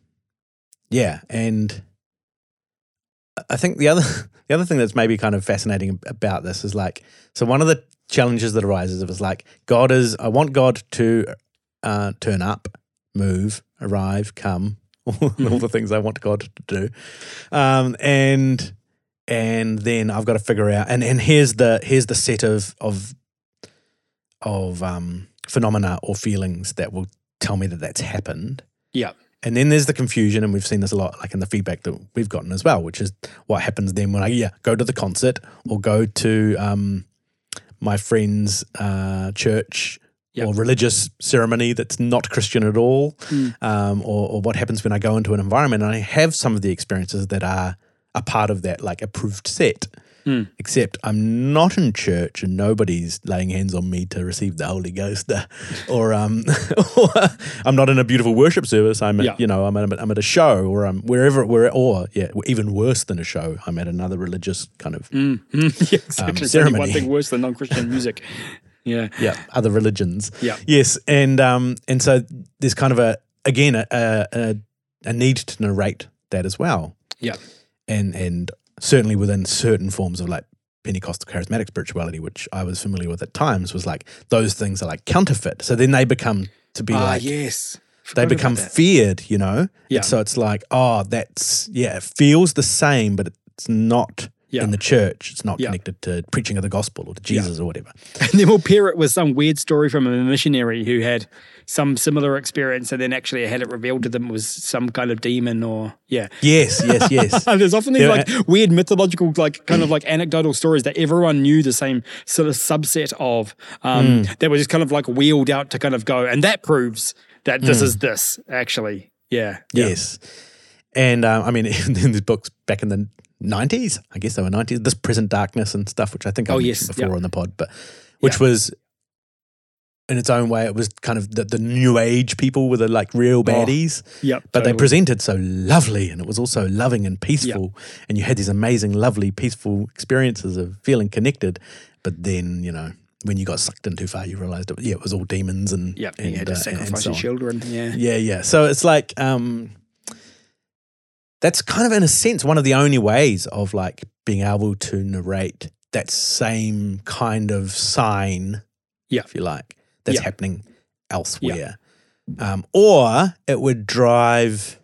yeah, and I think the other the other thing that's maybe kind of fascinating about this is like so one of the challenges that arises is like God is I want God to uh, turn up, move, arrive, come, all, all the things I want God to do, um, and and then I've got to figure out and and here's the here's the set of of of um, phenomena or feelings that will tell me that that's happened. Yeah. And then there's the confusion, and we've seen this a lot, like in the feedback that we've gotten as well, which is what happens then when I yeah go to the concert or go to um, my friend's uh, church Yep. or religious ceremony that's not Christian at all, Mm. um, or, or what happens when I go into an environment and I have some of the experiences that are a part of that like approved set. Mm. Except I'm not in church and nobody's laying hands on me to receive the Holy Ghost, or um, or I'm not in a beautiful worship service. I'm at, Yeah. you know I'm at, I'm at a show or I'm wherever where or yeah even worse than a show. I'm at another religious kind of Mm. Yeah, exactly. Um, only one thing worse than non-Christian music. Yeah. yeah other religions. Yeah. Yes, and um, and so there's kind of a again a a, a, need to narrate that as well. Yeah. and and certainly within certain forms of like Pentecostal charismatic spirituality, which I was familiar with at times, was like those things are like counterfeit. So then they become to be Ah, like yes. they become feared, you know. Yeah. And so it's like, oh, that's yeah, it feels the same, but it's not Yeah. in the church. It's not Yeah. connected to preaching of the gospel or to Jesus or whatever. And then we'll pair it with some weird story from a missionary who had some similar experience and then actually had it revealed to them was some kind of demon or yeah. Yes, yes, yes. There's often these Yeah. like weird mythological, like kind of like anecdotal stories that everyone knew the same sort of subset of um, Hmm. that were just kind of like wheeled out to kind of go, and that proves that this Hmm. is this actually. Yeah. yeah. Yes. And um, I mean, in these books back in the 90s, I guess they were 90s, This Present Darkness and stuff, which I think I Oh, mentioned yes, before yeah. on the pod, but which was in its own way, it was kind of the, the new age people were the like real baddies, Yep. but they presented so lovely and it was also loving and peaceful. And you had these amazing, lovely, peaceful experiences of feeling connected. But then, you know, when you got sucked in too far, you realized, it, yeah, it was all demons and, Yep. and, you had to uh, and- and sacrifice so your children. Yeah. Yeah, yeah. So it's like um that's kind of in a sense one of the only ways of like being able to narrate that same kind of sign, Yeah. if you like, that's Yeah. happening elsewhere. Um, or it would drive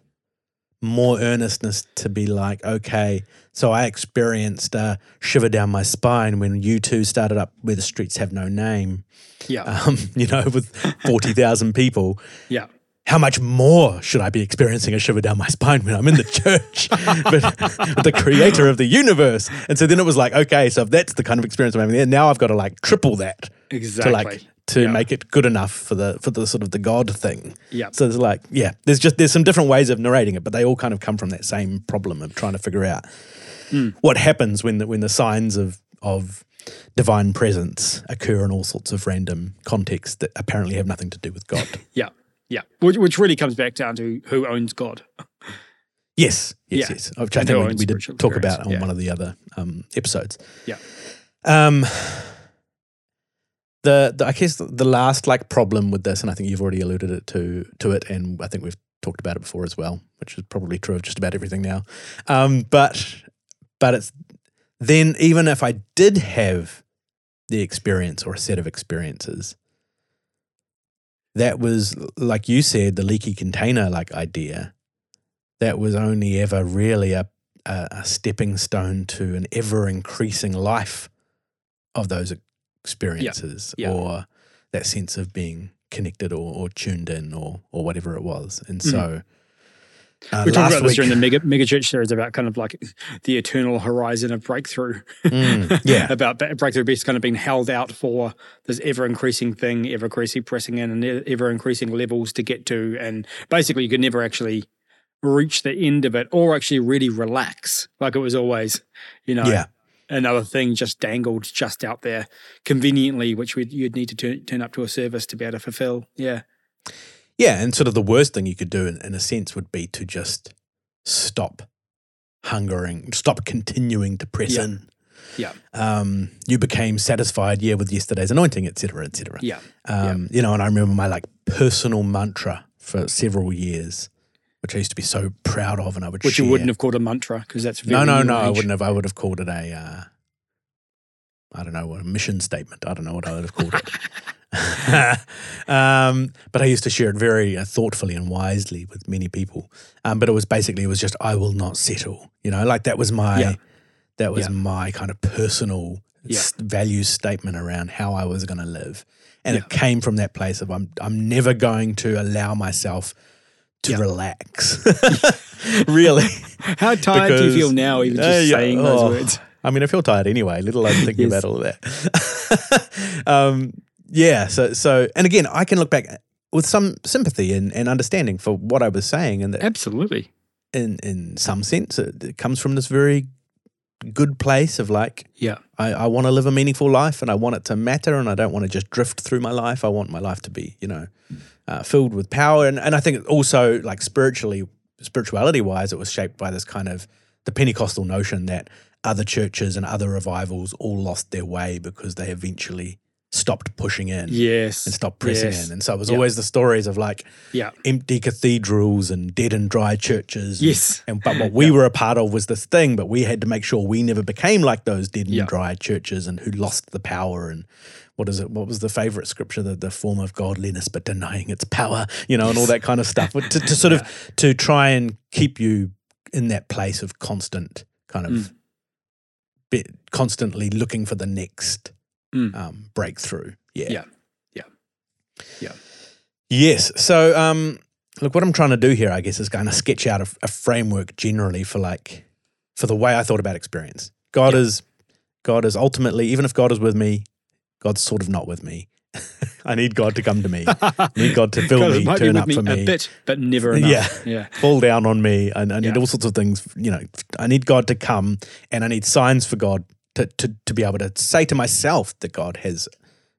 more earnestness to be like, okay, so I experienced a shiver down my spine when U2 started up where the streets have no name, Yeah. um, you know, with 40,000 people yeah. How much more should I be experiencing a shiver down my spine when I'm in the church with, with the creator of the universe? And so then it was like, okay, so if that's the kind of experience I'm having there, now I've got to like triple that Exactly. to like to Yeah. make it good enough for the for the sort of the God thing. Yeah. So it's like, yeah, there's just there's some different ways of narrating it, but they all kind of come from that same problem of trying to figure out Mm. what happens when the when the signs of of divine presence occur in all sorts of random contexts that apparently have nothing to do with God. Yeah. Yeah. Which, which really comes back down to who owns God. Yes, yes, Yeah. yes. I And think their we, we did talk about on yeah. one of the other um, episodes. Yeah. Um, the, the I guess the last like problem with this, and I think you've already alluded it to to it, and I think we've talked about it before as well, which is probably true of just about everything now. Um, but but it's then even if I did have the experience or a set of experiences, that was like you said, the leaky container like idea. That was only ever really a a, a stepping stone to an ever increasing life of those experiences yeah. or that sense of being connected or, or tuned in or or whatever it was. And Mhm. so uh, We talked about this week- during the mega, mega church series about kind of like the eternal horizon of breakthrough. Mm, yeah. about breakthrough being kind of being held out for this ever increasing thing, ever increasing pressing in and ever increasing levels to get to. And basically, you could never actually reach the end of it or actually really relax like it was always, you know, Yeah. another thing just dangled just out there conveniently, which we'd, you'd need to turn, turn up to a service to be able to fulfill. Yeah. Yeah, and sort of the worst thing you could do, in, in a sense, would be to just stop hungering, stop continuing to press Yeah. in. Yeah. Um, you became satisfied, yeah, with yesterday's anointing, et cetera, et cetera. Yeah. Um, You know, and I remember my like personal mantra for several years, which I used to be so proud of, and I would Which share. you wouldn't have called a mantra because that's No, very no, no. I wouldn't have. I would have called it a. Uh, I don't know, what a mission statement. I don't know what I would have called it. um, but I used to share it very uh, thoughtfully and wisely with many people. Um, but it was basically it was just I will not settle. You know, like that was my Yeah. that was Yeah. my kind of personal Yeah. s- value statement around how I was going to live, and it came from that place of I'm I'm never going to allow myself to Yeah. relax. really. How tired do you feel now, even just Uh, yeah, saying those oh, words? I mean, I feel tired anyway, let alone thinking Yes. about all of that. um, yeah. So, so, and again, I can look back with some sympathy and, and understanding for what I was saying, and that Absolutely. in in some sense, it, it comes from this very good place of like, Yeah. I, I want to live a meaningful life, and I want it to matter, and I don't want to just drift through my life. I want my life to be, you know, uh, filled with power, and and I think also like spiritually, spirituality wise, it was shaped by this kind of the Pentecostal notion that other churches and other revivals all lost their way because they eventually stopped pushing in Yes. and stopped pressing Yes. in, and so it was Yeah. always the stories of like Yeah. empty cathedrals and dead and dry churches. and- Yes. and but what we were a part of was this thing, but we had to make sure we never became like those dead and Yeah. dry churches and who lost the power and what is it? What was the favorite scripture? The, the form of godliness, but denying its power, you know, and all that kind of stuff. But to, to sort of to try and keep you in that place of constant kind of Mm. be constantly looking for the next Mm. um, breakthrough. Yeah. Yeah. Yeah. Yeah. Yes. So, um, look, what I'm trying to do here, I guess, is kind of sketch out a, a framework generally for like for the way I thought about experience. God Yeah. is God is ultimately, even if God is with me, God's sort of not with me. I need God to come to me. I need God to fill God me, turn up me for a me, bit, but never enough. Yeah. Yeah. fall down on me. I, I need Yeah. all sorts of things. You know, I need God to come, and I need signs for God to to, to be able to say to myself that God has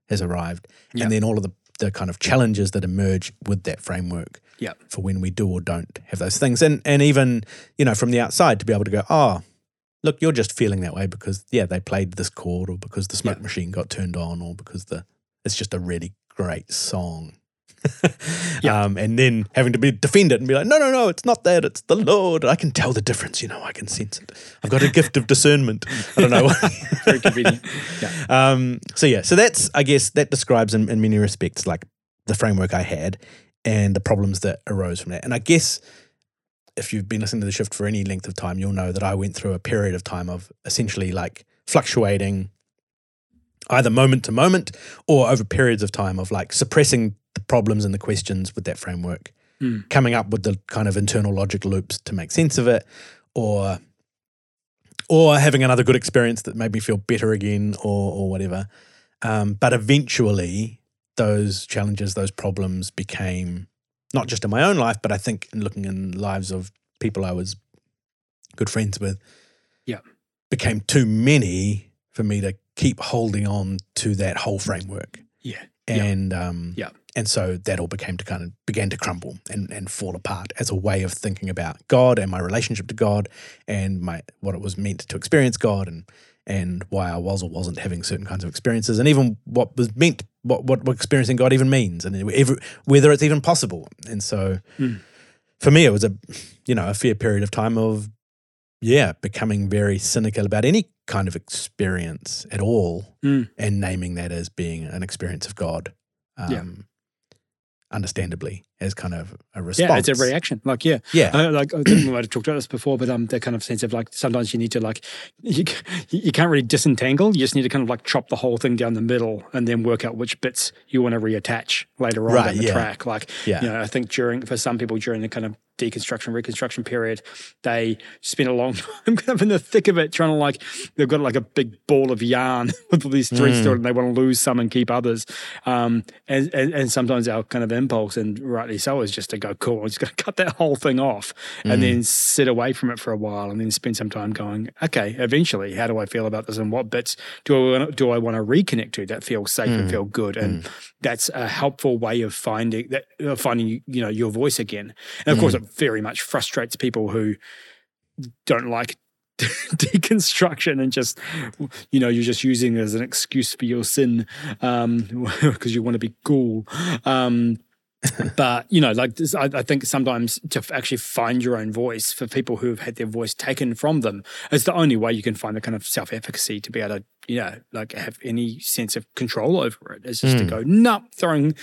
has arrived, Yeah. and then all of the the kind of challenges that emerge with that framework Yeah. for when we do or don't have those things, and and even you know from the outside to be able to go, oh, look, you're just feeling that way because yeah, they played this chord, or because the smoke Yeah. machine got turned on, or because the it's just a really great song. Yeah. um, and then having to be defend it and be like, no, no, no, it's not that, it's the Lord. I can tell the difference, you know, I can sense it. I've got a gift of discernment. I don't know. Very convenient. Yeah. Um, so yeah, so that's I guess that describes in, in many respects like the framework I had and the problems that arose from that. And I guess if you've been listening to the shift for any length of time, you'll know that I went through a period of time of essentially like fluctuating either moment to moment or over periods of time of like suppressing the problems and the questions with that framework, Mm. coming up with the kind of internal logic loops to make sense of it, or or having another good experience that made me feel better again, or or whatever. Um, but eventually, those challenges, those problems became not just in my own life, but I think in looking in lives of people I was good friends with. Yeah. became too many for me to keep holding on to that whole framework Yeah. Yeah. and um, Yeah. And so that all became to kind of began to crumble and, and fall apart as a way of thinking about God and my relationship to God and my what it was meant to experience God and and why I was or wasn't having certain kinds of experiences and even what was meant what what, what experiencing God even means and ever, whether it's even possible and so Mm. for me it was a you know a fair period of time of yeah becoming very cynical about any kind of experience at all Mm. and naming that as being an experience of God. Um, Yeah. Understandably, as kind of a response. Yeah, it's a reaction. Like, yeah, Yeah. I, like I think we might have talked about this before, but um, that kind of sense of like sometimes you need to like you you can't really disentangle. You just need to kind of like chop the whole thing down the middle and then work out which bits you want to reattach later on Right, down the yeah. track. Like, Yeah. you know, I think during for some people during the kind of deconstruction reconstruction period, they spend a long time kind of in the thick of it trying to like they've got like a big ball of yarn with all these threads Mm. to it, and they want to lose some and keep others. Um, and, and and sometimes our kind of impulse, and rightly so, is just to go, cool, I'm just going to cut that whole thing off, Mm. and then sit away from it for a while, and then spend some time going, okay, eventually, how do I feel about this, and what bits do I wanna, do I want to reconnect to that feel safe and Mm. feel good, and that's a helpful way of finding that uh, finding you know your voice again. And of course, Mm. it very much frustrates people who don't like deconstruction and just you know you're just using it as an excuse for your sin um because you want to be cool um but you know like this, I, I think sometimes to actually find your own voice for people who have had their voice taken from them is the only way you can find the kind of self-efficacy to be able to you know like have any sense of control over it is just to Mm. go no throwing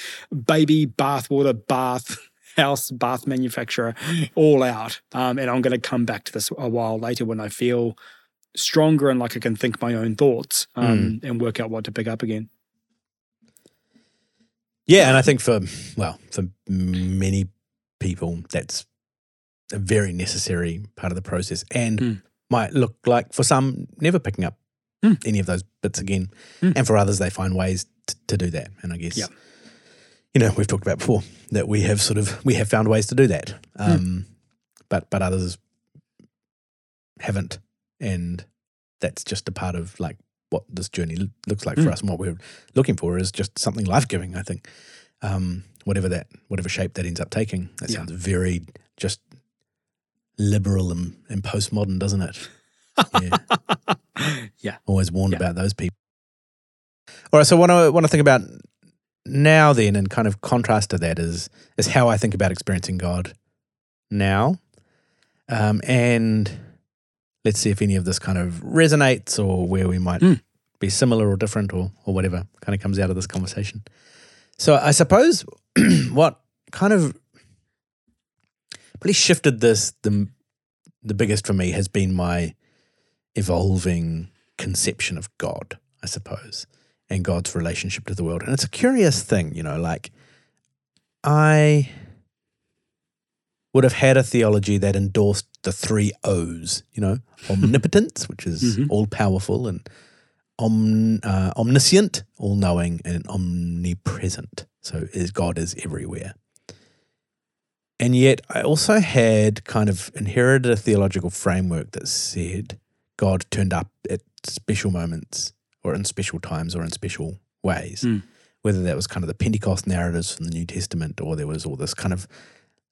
baby bathwater bath house bath manufacturer all out. Um, and i'm going to come back to this a while later when i feel stronger and like i can think my own thoughts um, and work out what to pick up again Yeah, and I think for well, for many people, that's a very necessary part of the process, and Mm. might look like for some never picking up Mm. any of those bits again, Mm. and for others they find ways t- to do that. And I guess, Yeah. you know, we've talked about before that we have sort of we have found ways to do that, um, but but others haven't, and that's just a part of like what this journey looks like for Mm. us and what we're looking for is just something life giving. I think, um, whatever that whatever shape that ends up taking, that Yeah. sounds very just liberal and, and postmodern, doesn't it? Yeah, yeah always warned Yeah. about those people. All right, so what I want to think about now, then, and kind of contrast to that is is how I think about experiencing God now, um, and let's see if any of this kind of resonates or where we might Mm. be similar or different or or whatever kind of comes out of this conversation. So I suppose what kind of really shifted this the the biggest for me has been my evolving conception of God, I suppose, and God's relationship to the world. And it's a curious thing, you know, like I would have had a theology that endorsed the three O's, you know, omnipotence, which is Mhm. all powerful, and om, uh, omniscient, all knowing, and omnipresent. So is God is everywhere. And yet, I also had kind of inherited a theological framework that said God turned up at special moments or in special times or in special ways. Mm. Whether that was kind of the Pentecost narratives from the New Testament or there was all this kind of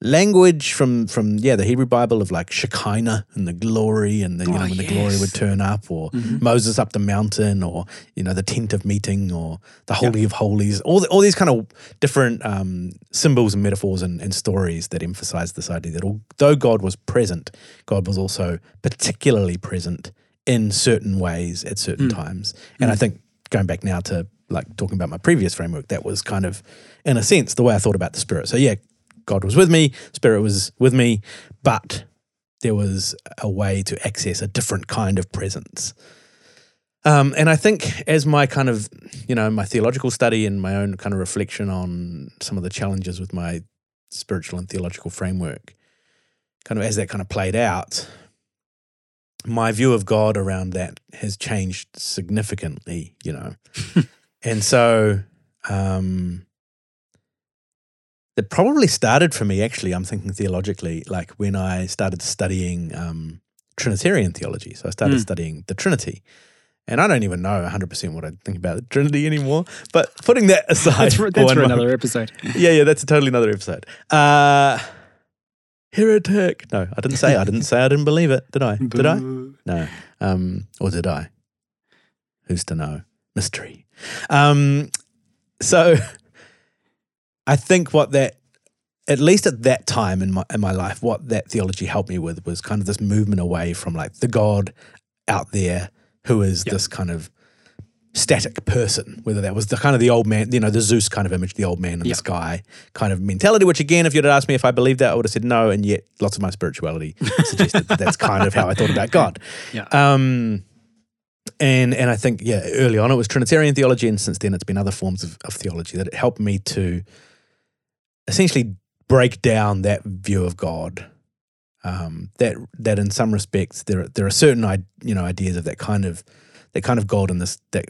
language from from yeah the Hebrew Bible of like Shekinah and the glory and the you Oh, know when the glory would turn up or Mhm. Moses up the mountain or you know the tent of meeting or the holy of holies. All the, all these kind of different um, symbols and metaphors and, and stories that emphasize this idea that although God was present God was also particularly present in certain ways at certain Mm. times. And I think going back now to like talking about my previous framework that was kind of in a sense the way I thought about the spirit. So yeah God was with me, Spirit was with me, but there was a way to access a different kind of presence. Um, and I think as my kind of, you know, my theological study and my own kind of reflection on some of the challenges with my spiritual and theological framework, kind of as that kind of played out, my view of God around that has changed significantly, you know. and so, um, it probably started for me actually i'm thinking theologically like when i started studying um, trinitarian theology so i started Mm. studying the trinity and i don't even know 100% what i think about the trinity anymore but putting that aside That's for, that's for moment- another episode. yeah yeah that's a totally another episode uh heretic no i didn't say i didn't say i didn't believe it did i did i no. Um, or did I? Who's to know? Mystery. Um, so I think what that, at least at that time in my in my life, what that theology helped me with was kind of this movement away from like the God out there who is Yeah. this kind of static person, whether that was the kind of the old man, you know, the Zeus kind of image, the old man in Yeah. the sky kind of mentality, which again, if you'd asked me if I believed that, I would have said no. And yet lots of my spirituality suggested that that's kind of how I thought about God. Yeah. Um, and and I think yeah, early on it was Trinitarian theology, and since then it's been other forms of, of theology that it helped me to essentially break down that view of God. Um, that that in some respects there are, there are certain you know ideas of that kind of that kind of God in this that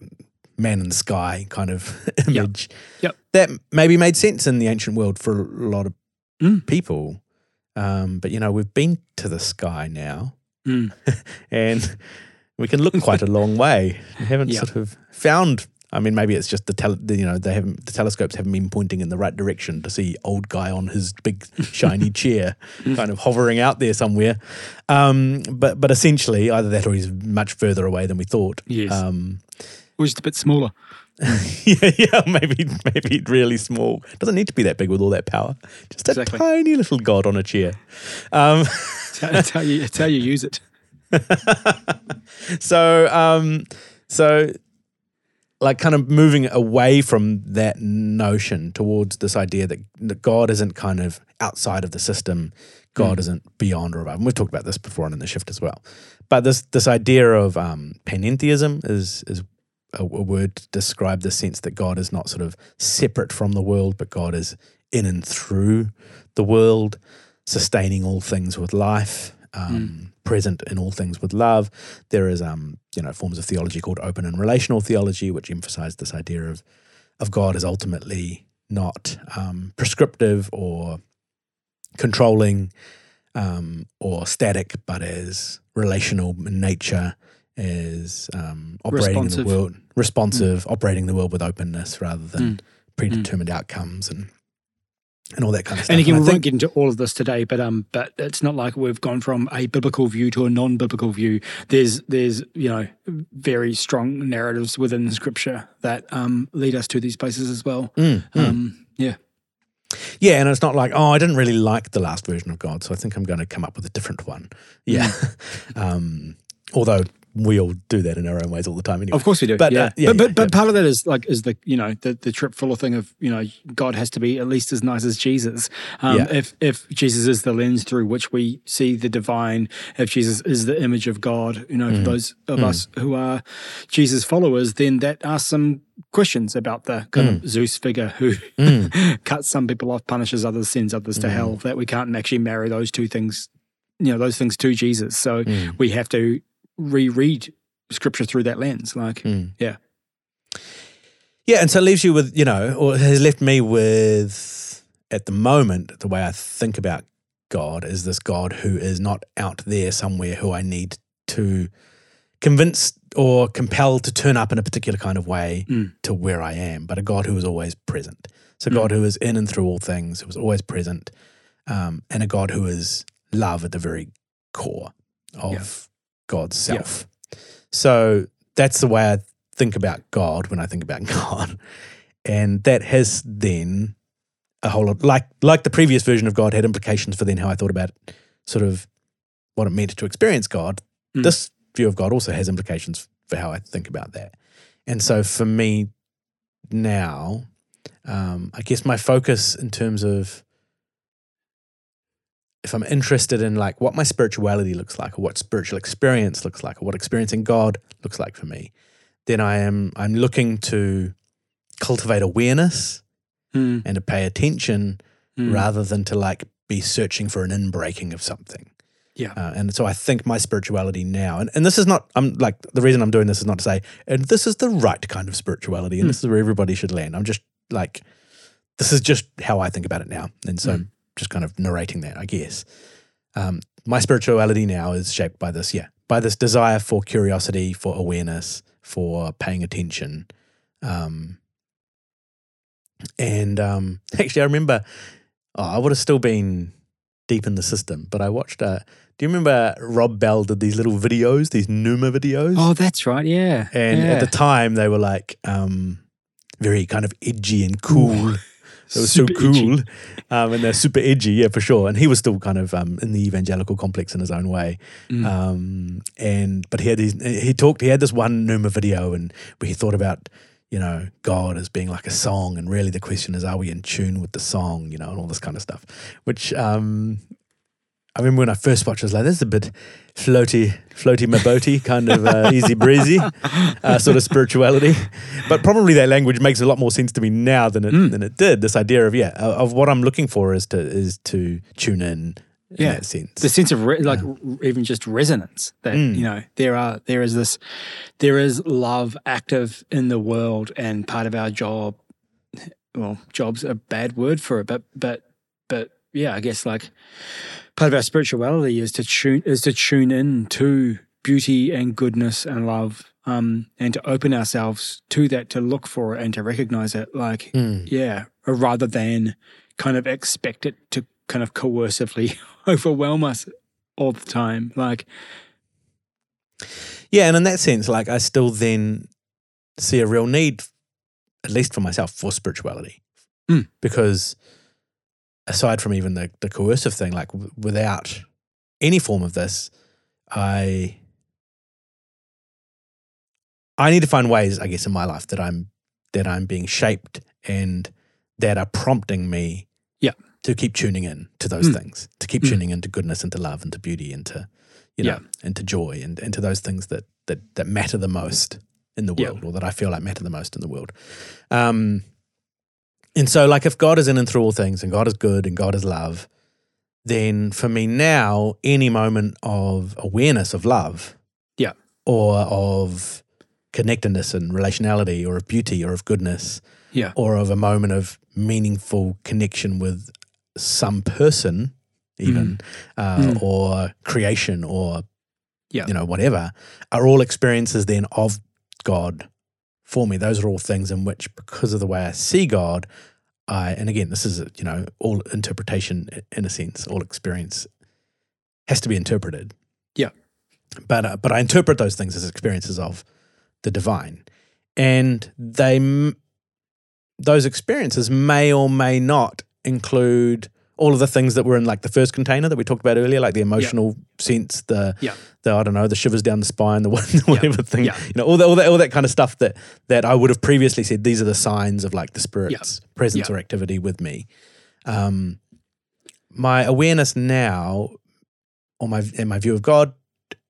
man in the sky kind of image Yep. that maybe made sense in the ancient world for a lot of Mm. people. Um, but you know we've been to the sky now Mm. and we can look quite a long way. We haven't Yeah. sort of found. I mean, maybe it's just the tel- the, you know they haven't the telescopes haven't been pointing in the right direction to see old guy on his big shiny chair, kind of hovering out there somewhere. Um, but but essentially, either that or he's much further away than we thought. Yes. Um, Or just a bit smaller. yeah, yeah, maybe maybe really small. Doesn't need to be that big with all that power. Just a tiny little god on a chair. Um, It's how, you, it's how you use it. so um so like kind of moving away from that notion towards this idea that, that God isn't kind of outside of the system, God isn't beyond or above. And we've talked about this before and in the shift as well. But this this idea of um, panentheism is is a, a word to describe the sense that God is not sort of separate from the world, but God is in and through the world, sustaining all things with life, um, present in all things with love. There is, um, you know, forms of theology called open and relational theology, which emphasize this idea of of God as ultimately not um, prescriptive or controlling um, or static, but as relational in nature, as um, operating Responsive. in the world, responsive, operating the world with openness rather than Mm. predetermined outcomes and and all that kind of stuff. And again, I we think- won't get into all of this today, but um, but it's not like we've gone from a biblical view to a non-biblical view. There's there's you know very strong narratives within Scripture that um lead us to these places as well. Mm, mm. Um, yeah, Yeah, and it's not like, oh, I didn't really like the last version of God, so I think I'm going to come up with a different one. Yeah. um, although we all do that in our own ways all the time anyway. Of course we do. But, uh, yeah. uh, yeah, but but, yeah, but part of that is like is the you know the, the trip full thing of you know God has to be at least as nice as Jesus. Um. If if Jesus is the lens through which we see the divine, if Jesus is the image of God, you know, for mm-hmm. those of us mm. who are Jesus followers, then that asks some questions about the kind of mm. Zeus figure who mm. cuts some people off, punishes others, sends others to hell. Mm-hmm. That we can't actually marry those two things, you know, those things to Jesus. So we have to reread scripture through that lens. Like, yeah. Yeah, and so it leaves you with, you know, or has left me with, at the moment, the way I think about God is this God who is not out there somewhere who I need to convince or compel to turn up in a particular kind of way Mm. to where I am, but a God who is always present. So, God who is in and through all things, who is always present, um, and a God who is love at the very core of Yeah. God's self. So, that's the way I think about God when I think about God. And that has then a whole lot like like the previous version of God had implications for then how I thought about sort of what it meant to experience God. Mm. This view of God also has implications for how I think about that. And so for me now, um, I guess my focus in terms of if I'm interested in like what my spirituality looks like or what spiritual experience looks like or what experiencing God looks like for me, then I am I'm looking to cultivate awareness Mm, and to pay attention mm. rather than to like be searching for an inbreaking of something. Yeah. Uh, and so I think my spirituality now, and, and this is not, I'm like, the reason I'm doing this is not to say, and this is the right kind of spirituality and this is where everybody should land. I'm just like, this is just how I think about it now. And so I'm just kind of narrating that, I guess. Um, my spirituality now is shaped by this, yeah, by this desire for curiosity, for awareness, for paying attention. Um, and um, actually, I remember oh, I would have still been deep in the system, but I watched. Uh, do you remember Rob Bell did these little videos, these Nooma videos? Oh, that's right. Yeah. and yeah. at the time, they were like um, very kind of edgy and cool. It was so cool, um, and they're super edgy, yeah, for sure. And he was still kind of um, in the evangelical complex in his own way. Mm. Um, and but he had these. He talked. He had this one Nooma video, and where he thought about you know God as being like a song, and really the question is, are we in tune with the song? You know, and all this kind of stuff. Which um, I remember when I first watched, I was like, "This is a bit floaty, floaty my kind of uh, easy breezy uh, sort of spirituality." But probably that language makes a lot more sense to me now than it Mm. than it did. This idea of yeah, of what I'm looking for is to is to tune in. In Yeah. that sense. the sense of re- like r- even just resonance that Mm. you know there are there is this there is love active in the world and part of our job well job's a bad word for it but but but yeah i guess like part of our spirituality is to tune is to tune in to beauty and goodness and love um and to open ourselves to that to look for it and to recognize it like Mm. yeah, rather than kind of expect it to kind of coercively overwhelm us all the time. Like, Yeah, and in that sense, like I still then see a real need, at least for myself, for spirituality, Mm. because aside from even the the coercive thing, like w- without any form of this, I I need to find ways, I guess, in my life that I'm that I'm being shaped and that are prompting me, Yeah. to keep tuning in to those Mm. things, to keep Mm. tuning into goodness and to love and to beauty and to you know, and to joy and, and to those things that, that that matter the most in the Yeah. world or that I feel like matter the most in the world. Um, and so, like, if God is in and through all things and God is good and God is love, then for me now, any moment of awareness of love, Yeah. or of connectedness and relationality, or of beauty, or of goodness, Yeah. or of a moment of meaningful connection with some person, even, uh, Mm. or creation, or Yeah. you know, whatever, are all experiences then of God for me. Those are all things in which, because of the way I see God, I, and again, this is, you know, all interpretation in a sense, all experience has to be interpreted. Yeah. But, uh, but I interpret those things as experiences of the divine. And they, those experiences may or may not include all of the things that were in like the first container that we talked about earlier, like the emotional sense, the Yeah. the I don't know, the shivers down the spine, the whatever thing, Yeah. you know, all that, all that, all that kind of stuff that that I would have previously said these are the signs of like the spirit's presence Yeah. or activity with me. Um, my awareness now, or my and my view of God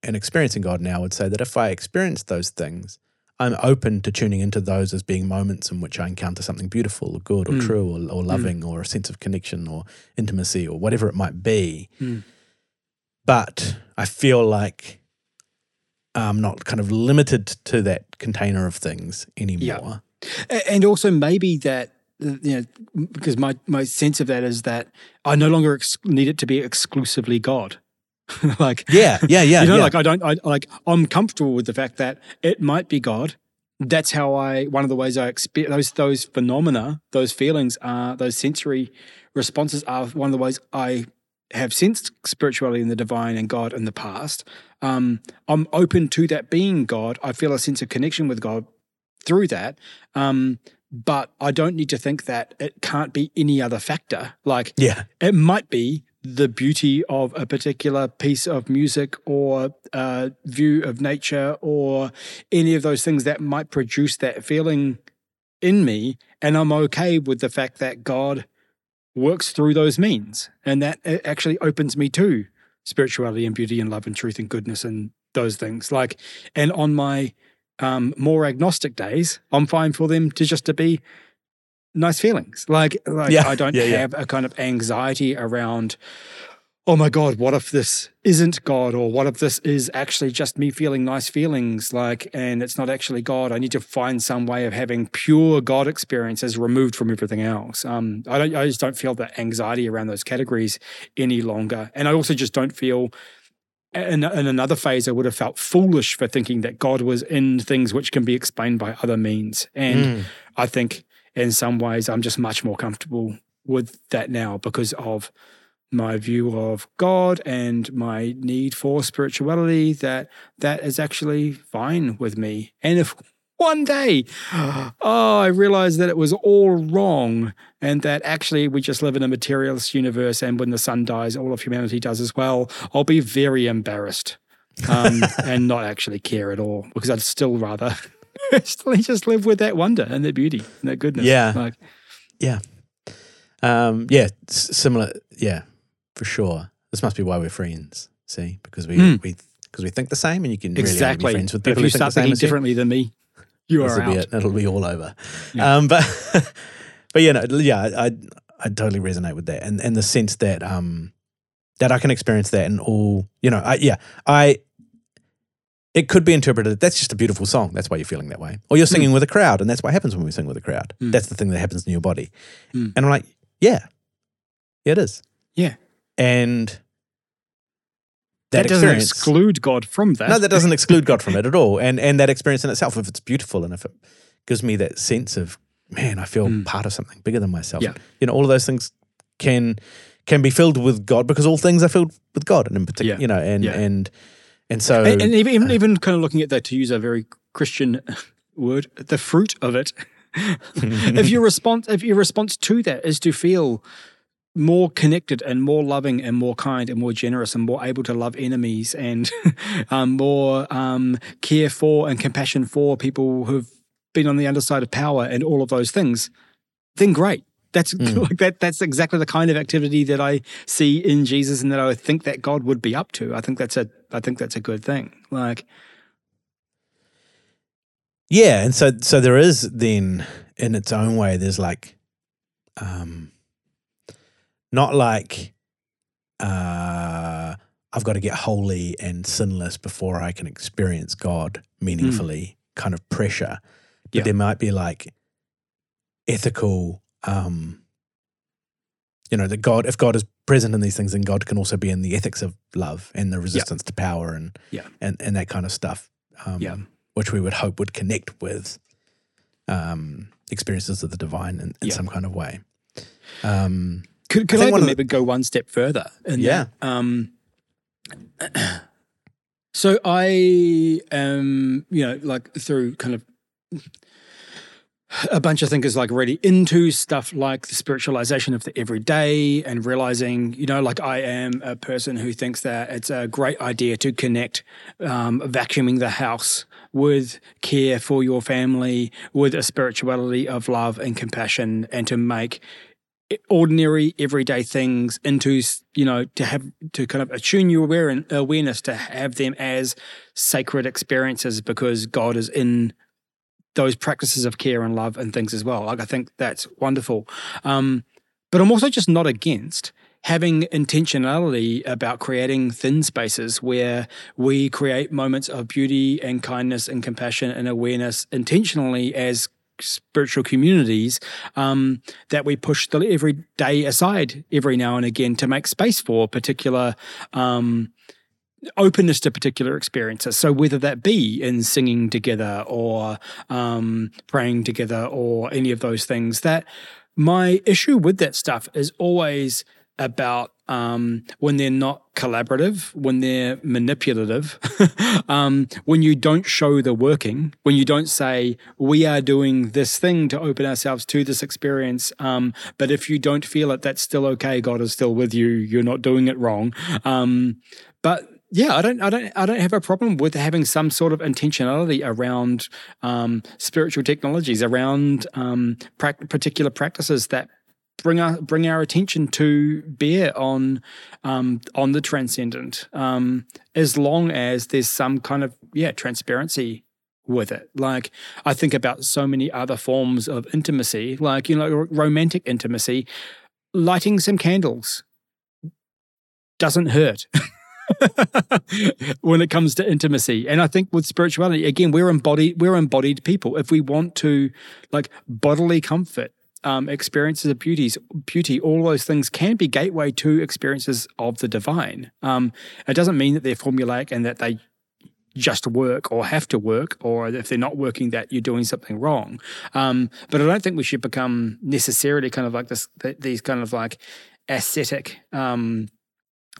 and experiencing God now, would say that if I experience those things, I'm open to tuning into those as being moments in which I encounter something beautiful or good or Mm. true or, or loving or a sense of connection or intimacy or whatever it might be. Mm. But I feel like I'm not kind of limited to that container of things anymore. A- and also maybe that uh, you know because my my sense of that is that I no longer ex- need it to be exclusively God. like Yeah, yeah, yeah. you know, yeah. like I don't, I like I'm comfortable with the fact that it might be God. That's how I. One of the ways I experience those those phenomena, those feelings, are those sensory responses are one of the ways I have sensed spirituality and the divine and God in the past. Um, I'm open to that being God. I feel a sense of connection with God through that. Um, but I don't need to think that it can't be any other factor. Like yeah, it might be the beauty of a particular piece of music or uh, view of nature or any of those things that might produce that feeling in me. And I'm okay with the fact that God works through those means and that it actually opens me to spirituality and beauty and love and truth and goodness and those things. Like, and on my um, more agnostic days, I'm fine for them to just to be nice feelings. Like, like Yeah, I don't yeah, yeah. have a kind of anxiety around, oh my God, what if this isn't God? Or what if this is actually just me feeling nice feelings? Like, and it's not actually God. I need to find some way of having pure God experiences removed from everything else. Um, I don't, I just don't feel that anxiety around those categories any longer. And I also just don't feel in, in another phase, I would have felt foolish for thinking that God was in things which can be explained by other means. And Mm. I think in some ways, I'm just much more comfortable with that now because of my view of God and my need for spirituality. That that is actually fine with me. And if one day, oh, I realized that it was all wrong and that actually we just live in a materialist universe and when the sun dies, all of humanity does as well, I'll be very embarrassed um, and not actually care at all because I'd still rather personally just live with that wonder and that beauty and that goodness. Yeah. Like, yeah. Um, yeah, s- similar. Yeah, for sure. This must be why we're friends. See, because we Mm. we because we think the same, and you can really only exactly. be friends with people if you who think the same thinking as you. differently than me, you are This'll be out. it. It'll be all over. Yeah. Um, but but yeah, no, yeah, I I totally resonate with that, and and the sense that um that I can experience that in all, you know, I yeah, I. It could be interpreted. That's just a beautiful song. That's why you're feeling that way. Or you're singing with a crowd, and that's what happens when we sing with a crowd. Mm. That's the thing that happens in your body. Mm. And I'm like, yeah, yeah, it is. Yeah. And That, that, doesn't exclude God from that. No, that doesn't exclude God from it at all. And and that experience in itself, if it's beautiful and if it gives me that sense of, man, I feel Mm. part of something bigger than myself. Yeah. You know, all of those things can can be filled with God because all things are filled with God, and in particular, Yeah. you know, and Yeah. and and so and, and even, even even kind of looking at that to use a very Christian word, the fruit of it. if your response if your response to that is to feel more connected and more loving and more kind and more generous and more able to love enemies and um, more um, care for and compassion for people who've been on the underside of power and all of those things, then great. That's Mm. like that. That's exactly the kind of activity that I see in Jesus, and that I think that God would be up to. I think that's a. I think that's a good thing. Like, Yeah, and so so there is then in its own way there's like um not like uh I've got to get holy and sinless before I can experience God meaningfully kind of pressure. But Yeah. there might be like ethical um you know that God if God is present in these things then God can also be in the ethics of love and the resistance to power and Yeah. and and that kind of stuff. Um Yeah. which we would hope would connect with um, experiences of the divine in, in Yeah. some kind of way. Um, could, could I I, one the- maybe go one step further? Yeah. That? Um, so I am, you know, like through kind of a bunch of thinkers like really into stuff like the spiritualization of the everyday and realizing, you know, like I am a person who thinks that it's a great idea to connect um, vacuuming the house with care for your family, with a spirituality of love and compassion, and to make ordinary everyday things into you know to have to kind of attune your aware awareness to have them as sacred experiences because God is in those practices of care and love and things as well. Like I think that's wonderful. Um, but I'm also just not against having intentionality about creating thin spaces where we create moments of beauty and kindness and compassion and awareness intentionally as spiritual communities um, that we push the every day aside every now and again to make space for particular um, openness to particular experiences. So whether that be in singing together or um, praying together or any of those things, that my issue with that stuff is always about um, when they're not collaborative, when they're manipulative, um, when you don't show the working, when you don't say, we are doing this thing to open ourselves to this experience. Um, but if you don't feel it, that's still okay. God is still with you. You're not doing it wrong. Um, but yeah, I don't, I don't, I don't have a problem with having some sort of intentionality around um, spiritual technologies, around um, pra- particular practices that bring our bring our attention to bear on um, on the transcendent, um, as long as there's some kind of yeah transparency with it. Like I think about so many other forms of intimacy, like you know, romantic intimacy. Lighting some candles doesn't hurt. when it comes to intimacy. And I think with spirituality, again, we're embodied, we're embodied people. If we want to like bodily comfort, um, experiences of beauties, beauty, all those things can be gateway to experiences of the divine. Um, it doesn't mean that they're formulaic and that they just work or have to work, or if they're not working, that you're doing something wrong. Um, but I don't think we should become necessarily kind of like this, these kind of like ascetic um,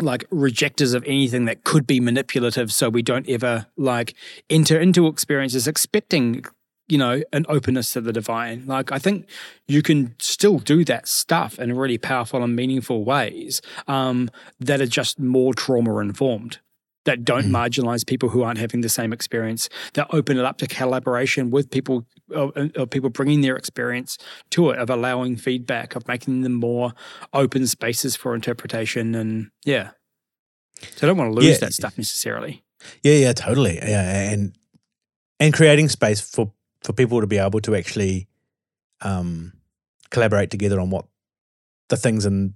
like rejectors of anything that could be manipulative so we don't ever like enter into experiences expecting you know an openness to the divine. Like i think you can still do that stuff in really powerful and meaningful ways um, that are just more trauma informed that don't mm. marginalize people who aren't having the same experience that open it up to collaboration with people of, of, people bringing their experience to it of allowing feedback of making them more open spaces for interpretation and yeah so i don't want to lose yeah. that stuff necessarily yeah yeah totally yeah and and creating space for for people to be able to actually um collaborate together on what the things in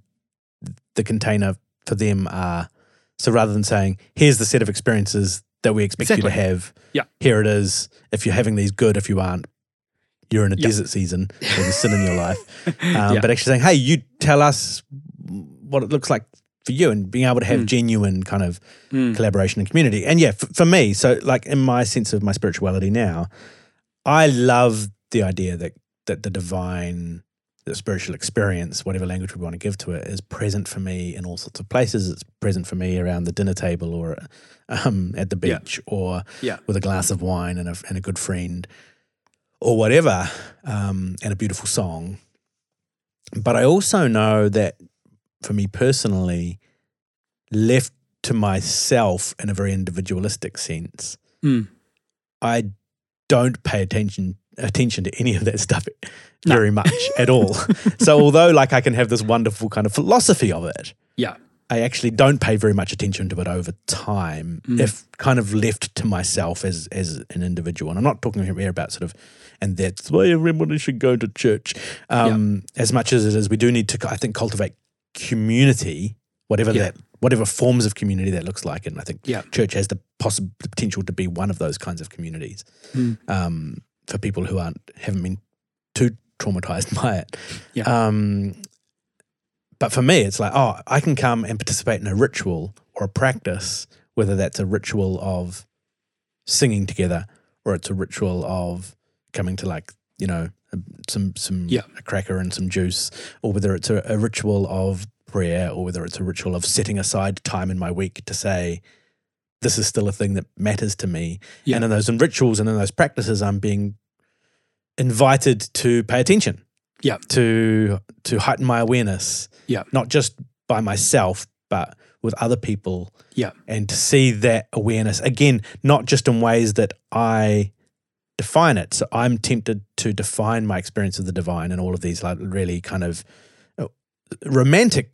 the container for them are so rather than saying, here's the set of experiences that we expect exactly. you to have, yeah. here it is. If you're having these, good. If you aren't, you're in a desert season or there's sin in your life. Um, yeah. But actually saying, hey, you tell us what it looks like for you and being able to have mm. genuine kind of mm. collaboration and community. And yeah, f- for me, so like in my sense of my spirituality now, I love the idea that that the divine the spiritual experience, whatever language we want to give to it, is present for me in all sorts of places. It's present for me around the dinner table or um, at the beach yeah. or yeah. with a glass of wine and a, and a good friend or whatever, um, and a beautiful song. But I also know that for me personally, left to myself in a very individualistic sense, mm. I don't pay attention attention to any of that stuff no. very much at all. so although like I can have this wonderful kind of philosophy of it, yeah, I actually don't pay very much attention to it over time. Mm. If kind of left to myself as as an individual, and I'm not talking here about sort of, and that's why everybody should go to church. Um, yeah. As much as it is, we do need to, I think, cultivate community, whatever yeah. that whatever forms of community that looks like. And I think yeah. church has the possible potential to be one of those kinds of communities. Mm. Um, for people who aren't haven't been too traumatized by it. Yeah. Um, but for me, it's like, oh, I can come and participate in a ritual or a practice, whether that's a ritual of singing together or it's a ritual of coming to like, you know, some some yeah. a cracker and some juice, or whether it's a, a ritual of prayer or whether it's a ritual of setting aside time in my week to say, this is still a thing that matters to me. Yeah. And in those rituals and in those practices, I'm being invited to pay attention. Yeah. To to heighten my awareness. Yeah. Not just by myself, but with other people. Yeah. And to see that awareness again, not just in ways that I define it. So I'm tempted to define my experience of the divine in all of these like really kind of uh, romantic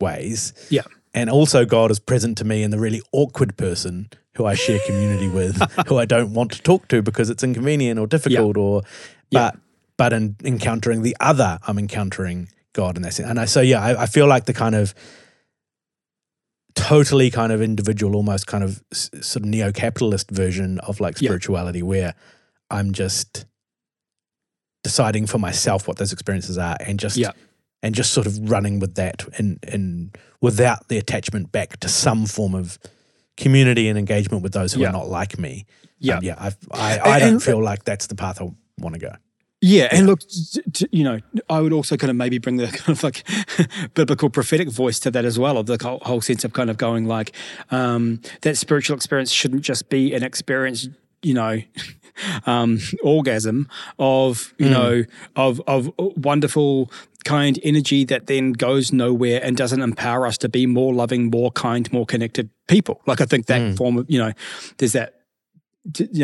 ways. Yeah. And also God is present to me in the really awkward person who I share community with, who I don't want to talk to because it's inconvenient or difficult or Yeah. but but in encountering the other, I'm encountering God in that sense. And I so yeah, I, I feel like the kind of totally kind of individual, almost kind of s- sort of neo-capitalist version of like Yeah. spirituality where I'm just deciding for myself what those experiences are and just Yeah. and just sort of running with that and and without the attachment back to some form of community and engagement with those who Yeah. are not like me. Yeah. Um, yeah. I've, I I And- don't and- feel like that's the path I want to go. Yeah, and look, you know, I would also kind of maybe bring the kind of like biblical prophetic voice to that as well, of the whole, whole sense of kind of going like um, that spiritual experience shouldn't just be an experience, you know, um, orgasm of you know of of wonderful kind energy that then goes nowhere and doesn't empower us to be more loving, more kind, more connected people. Like I think that form of you know, there's that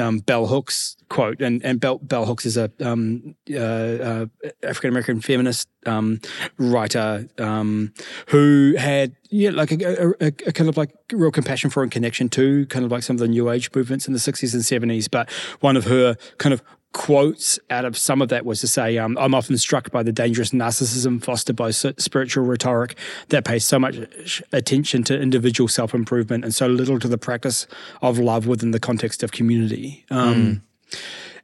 um, Bell Hooks quote, and and Bell, Bell Hooks is a um, uh, uh, African American feminist um, writer um, who had yeah like a, a, a kind of like real compassion for and connection to kind of like some of the New Age movements in the sixties and seventies. But one of her kind of quotes out of some of that was to say, um, I'm often struck by the dangerous narcissism fostered by spiritual rhetoric that pays so much attention to individual self improvement and so little to the practice of love within the context of community. Um,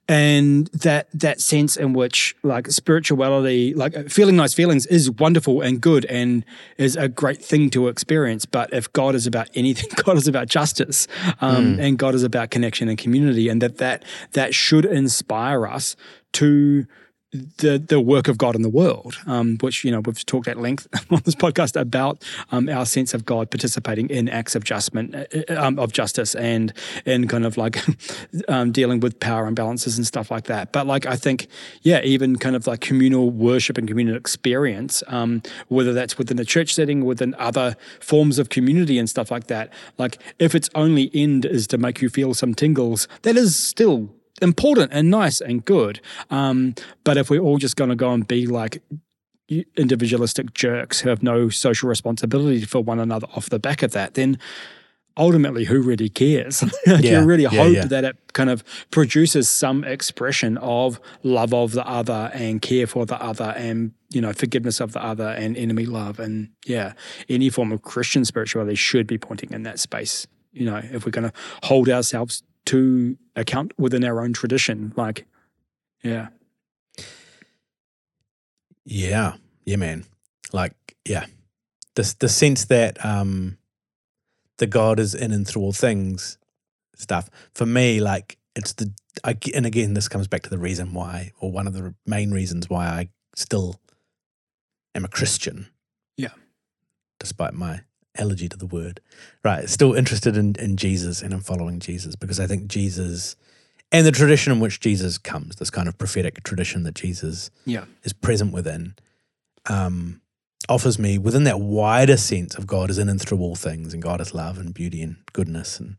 And that that sense in which like spirituality, like feeling nice feelings, is wonderful and good and is a great thing to experience. But if God is about anything, God is about justice, um, and God is about connection and community, and that that that should inspire us to the the work of God in the world, um, which you know we've talked at length on this podcast about um, our sense of God participating in acts of adjustment uh, um, of justice and in kind of like um, dealing with power imbalances and stuff like that. But like I think, yeah, even kind of like communal worship and communal experience, um, whether that's within a church setting, within other forms of community and stuff like that. Like if its only end is to make you feel some tingles, that is still important and nice and good. Um, but if we're all just going to go and be like individualistic jerks who have no social responsibility for one another off the back of that, then ultimately who really cares? Yeah, you really yeah, hope yeah. that it kind of produces some expression of love of the other and care for the other and you know forgiveness of the other and enemy love and yeah any form of christian spirituality should be pointing in that space you know if we're going to hold ourselves to account within our own tradition like yeah Yeah. Yeah, man. Like, yeah. The the sense that um the God is in and through all things stuff. For me, like it's the I, and again this comes back to the reason why or one of the main reasons why I still am a Christian. Yeah. Despite my allergy to the word. Right. Still interested in, in Jesus and in following Jesus because I think Jesus and the tradition in which Jesus comes, this kind of prophetic tradition that Jesus yeah is present within, um, offers me within that wider sense of God is in and through all things, and God is love and beauty and goodness, and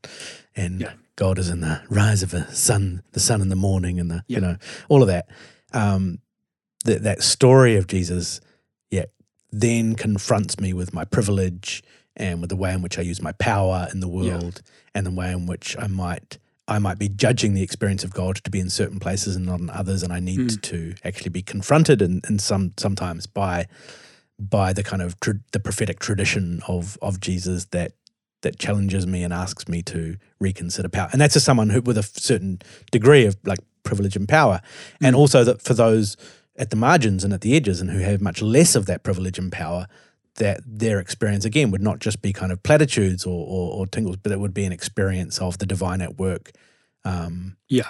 and Yeah. God is in the rise of the sun, the sun in the morning, and the Yeah. you know all of that. Um, that that story of Jesus, yeah, then confronts me with my privilege and with the way in which I use my power in the Yeah. world, and the way in which I might. I might be judging the experience of God to be in certain places and not in others, and I need Mm. to actually be confronted and, and some sometimes by by the kind of tr- the prophetic tradition of of Jesus that that challenges me and asks me to reconsider power. And that's just someone who with a certain degree of like privilege and power, and also that for those at the margins and at the edges and who have much less of that privilege and power. That their experience again would not just be kind of platitudes or, or, or tingles, but it would be an experience of the divine at work, um, yeah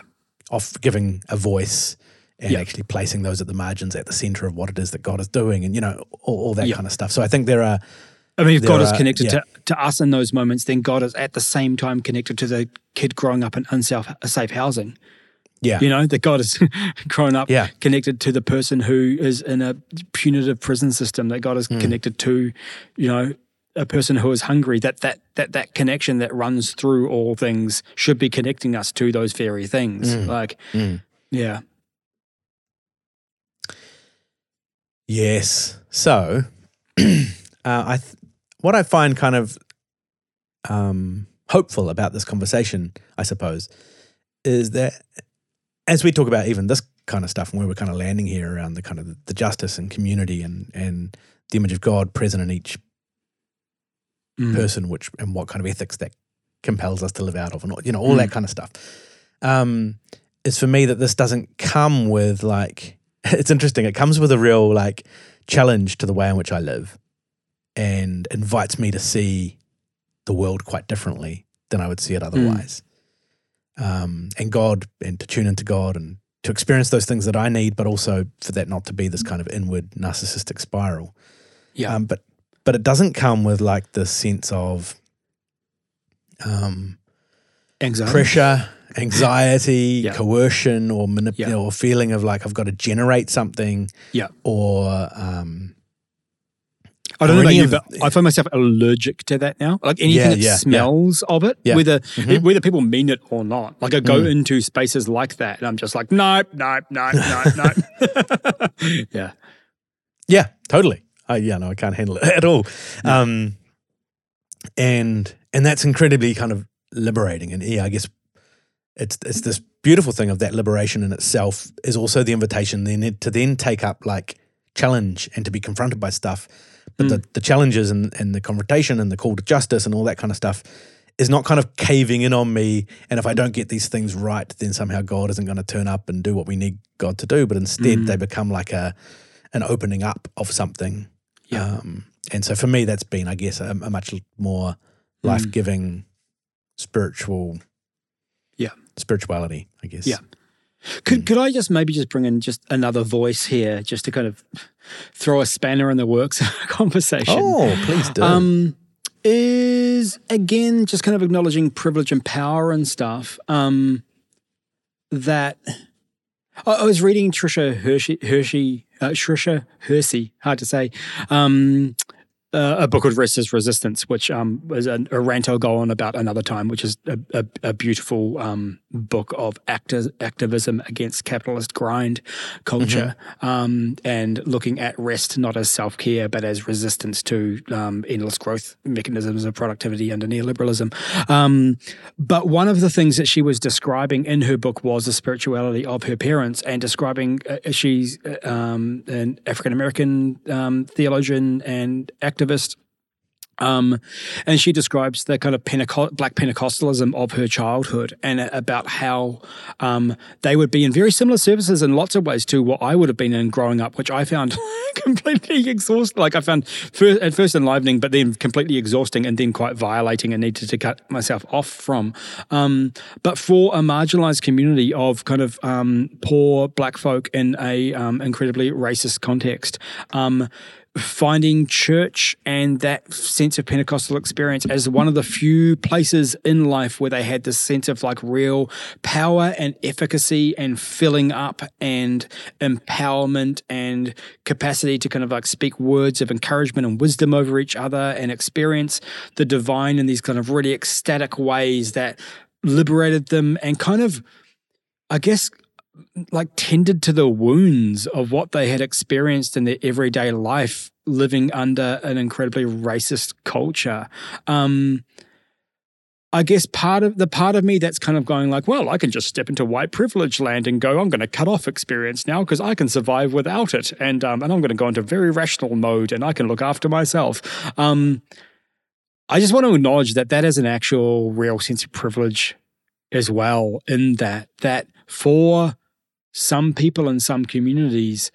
of giving a voice and Yeah. actually placing those at the margins at the center of what it is that God is doing and you know all, all that Yeah. kind of stuff. So I think there are I mean, if God is connected yeah. to, to us in those moments, then God is at the same time connected to the kid growing up in unsafe safe housing. Yeah. You know, that God has grown up Yeah. connected to the person who is in a punitive prison system, that God is Hmm. connected to, you know, a person who is hungry, that that that that connection that runs through all things should be connecting us to those very things. Mm. Like, Mm. yeah. Yes. So, uh, I th- what I find kind of um, hopeful about this conversation, I suppose, is that as we talk about even this kind of stuff, and where we're kind of landing here around the kind of the justice and community and and the image of God present in each Mm. person, which and what kind of ethics that compels us to live out of, and all, you know all that kind of stuff. Um, is for me that this doesn't come with like it's interesting. It comes with a real like challenge to the way in which I live, and invites me to see the world quite differently than I would see it otherwise. Um, and God, and to tune into God, and to experience those things that I need, but also for that not to be this kind of inward narcissistic spiral. Yeah. Um, but but it doesn't come with like this sense of um, Anxiety. pressure, anxiety, Yeah. coercion, or manip- Yeah. or feeling of like I've got to generate something. Yeah. Or um, I don't know about you, but I find myself allergic to that now. Like anything Yeah, that yeah, yeah. smells of it, Yeah. whether Mhm. whether people mean it or not. Like I go Mm. into spaces like that, and I'm just like, nope, nope, nope, nope, nope. yeah, yeah, totally. I, yeah, no, I can't handle it at all. Um, and and that's incredibly kind of liberating. And yeah, I guess it's it's this beautiful thing of that liberation in itself is also the invitation then to then take up like challenge and to be confronted by stuff. But the, the challenges and, and the confrontation and the call to justice and all that kind of stuff is not kind of caving in on me. And if I don't get these things right, then somehow God isn't going to turn up and do what we need God to do. But instead, Mm. they become like a an opening up of something. Yeah. Um, and so for me, that's been, I guess, a, a much more Mm. life giving spiritual, Yeah. spirituality, I guess. Yeah. Could could I just maybe just bring in just another voice here, just to kind of throw a spanner in the works of the conversation? Oh, please do. Um, is again just kind of acknowledging privilege and power and stuff. Um, that I, I was reading Tricia Hershey, Hershey, uh, Tricia Hersey, hard to say. Um, uh, a book called Rest is Resistance, which um, was a, a rant I'll go on about another time, which is a, a, a beautiful um, book of acti- activism against capitalist grind culture um, and looking at rest not as self care, but as resistance to um, endless growth mechanisms of productivity under neoliberalism. Um, but one of the things that she was describing in her book was the spirituality of her parents and describing uh, she's uh, um, an African American um, theologian and activist. Um, and she describes the kind of Penteco- black Pentecostalism of her childhood and about how um, they would be in very similar services in lots of ways to what I would have been in growing up, which I found completely exhausting. Like I found first, at first enlivening, but then completely exhausting and then quite violating and needed to cut myself off from. Um, but for a marginalized community of kind of um, poor black folk in a um, incredibly racist context, um, finding church and that sense of Pentecostal experience as one of the few places in life where they had this sense of like real power and efficacy and filling up and empowerment and capacity to kind of like speak words of encouragement and wisdom over each other and experience the divine in these kind of really ecstatic ways that liberated them and kind of, I guess, like tended to the wounds of what they had experienced in their everyday life living under an incredibly racist culture. Um, I guess part of the part of me that's kind of going like, well, I can just step into white privilege land and go, I'm going to cut off experience now because I can survive without it, and um, and I'm going to go into very rational mode and I can look after myself. Um, I just want to acknowledge that that is an actual real sense of privilege as well. In that that for some people in some communities,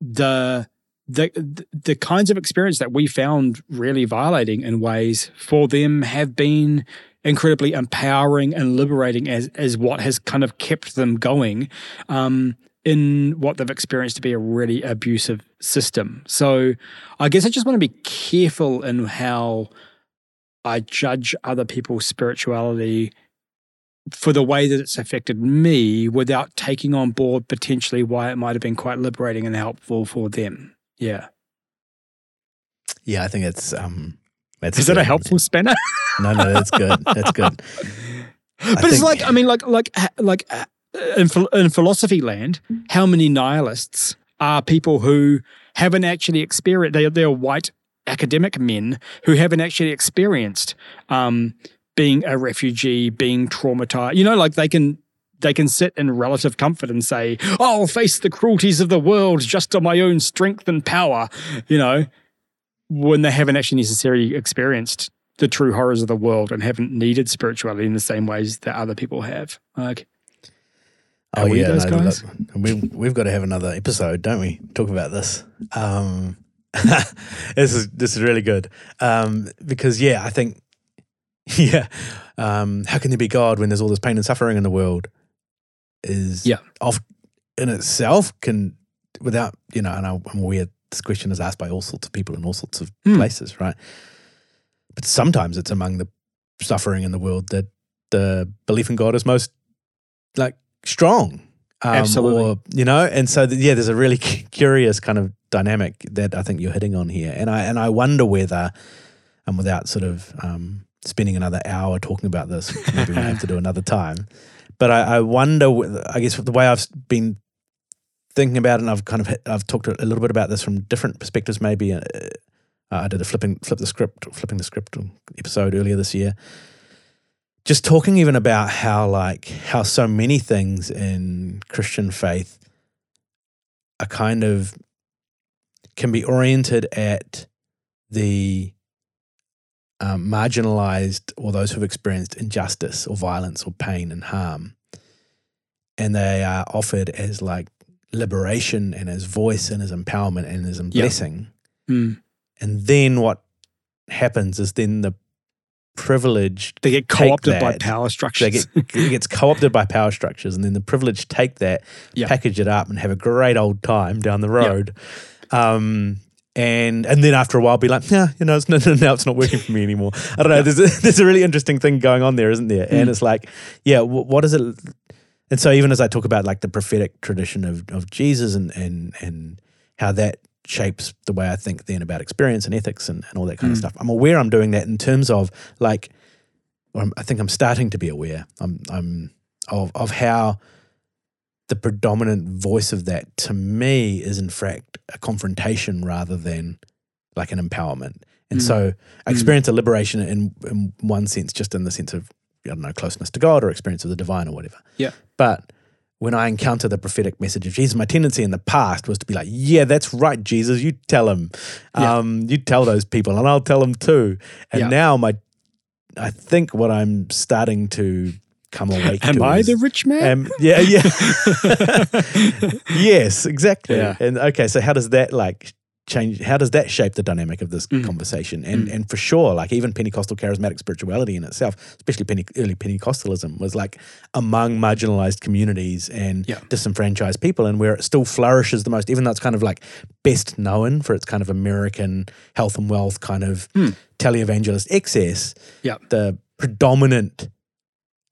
the the the kinds of experience that we found really violating in ways for them have been incredibly empowering and liberating as as what has kind of kept them going um, in what they've experienced to be a really abusive system. So I guess I just want to be careful in how I judge other people's spirituality for the way that it's affected me without taking on board potentially why it might have been quite liberating and helpful for them. Yeah. Yeah, I think it's um that's Is that a helpful spanner? No, no, that's good. That's good. but it's think- like I mean, like like like uh, in, in philosophy land, how many nihilists are people who haven't actually experienced? They they're white academic men who haven't actually experienced um, being a refugee, being traumatized. You know, like they can. They can sit in relative comfort and say, "I'll face the cruelties of the world just on my own strength and power," you know, when they haven't actually necessarily experienced the true horrors of the world and haven't needed spirituality in the same ways that other people have. Like, Oh we yeah, those no, guys? look, we've we've got to have another episode, don't we? Talk about this. Um, this is this is really good um, because yeah, I think yeah, um, how can there be God when there's all this pain and suffering in the world? Is Yeah. off in itself can without you know, and I- I'm aware this question is asked by all sorts of people in all sorts of Hmm. places, right? But sometimes it's among the suffering in the world that the belief in God is most like strong. Um, Absolutely. Or, you know, and so th- yeah, there's a really curious kind of dynamic that I think you're hitting on here, and I and I wonder whether, and without sort of um, spending another hour talking about this, maybe we have to do another time. But I, I wonder, I guess the way I've been thinking about it, and I've kind of hit, I've talked a little bit about this from different perspectives. Maybe uh, I did a flipping flip the script, flipping the script episode earlier this year. Just talking even about how like how so many things in Christian faith are kind of can be oriented at the um, marginalized or those who've experienced injustice or violence or pain and harm, and they are offered as like liberation and as voice and as empowerment and as blessing. mm, And then what happens is then the privileged they get co-opted by that. power they structures. get it gets co-opted by power structures, and then the privileged take that, Yeah. package it up, and have a great old time down the road. Um, and and then after a while, be like, yeah, you know, it's, no, no, now it's not working for me anymore. I don't know. There's a, there's a really interesting thing going on there, isn't there? And Mm. it's like, yeah, wh- what is it? And so even as I talk about like the prophetic tradition of of Jesus and and and how that shapes the way I think then about experience and ethics and, and all that kind of Mm. stuff. I'm aware I'm doing that in terms of like I think I'm starting to be aware. I'm, I'm of of how the predominant voice of that to me is in fact a confrontation rather than like an empowerment. And Mm. so I experience a liberation in in one sense, just in the sense of I don't know closeness to God or experience of the divine or whatever. Yeah. But when I encounter the prophetic message of Jesus, my tendency in the past was to be like, "Yeah, that's right, Jesus. You tell him, Yeah. um, you tell those people, and I'll tell them too." And Yeah. now my I think what I'm starting to come awake Am I the rich man? um, yeah, yeah. yes, exactly. Yeah. And okay, so how does that like change? How does that shape the dynamic of this Mm. conversation? And Mm. and for sure, like even Pentecostal charismatic spirituality in itself, especially Pente- early Pentecostalism, was like among marginalized communities and Yeah. disenfranchised people, and where it still flourishes the most, even though it's kind of like best known for its kind of American health and wealth kind of Mm. televangelist excess. Yeah. the predominant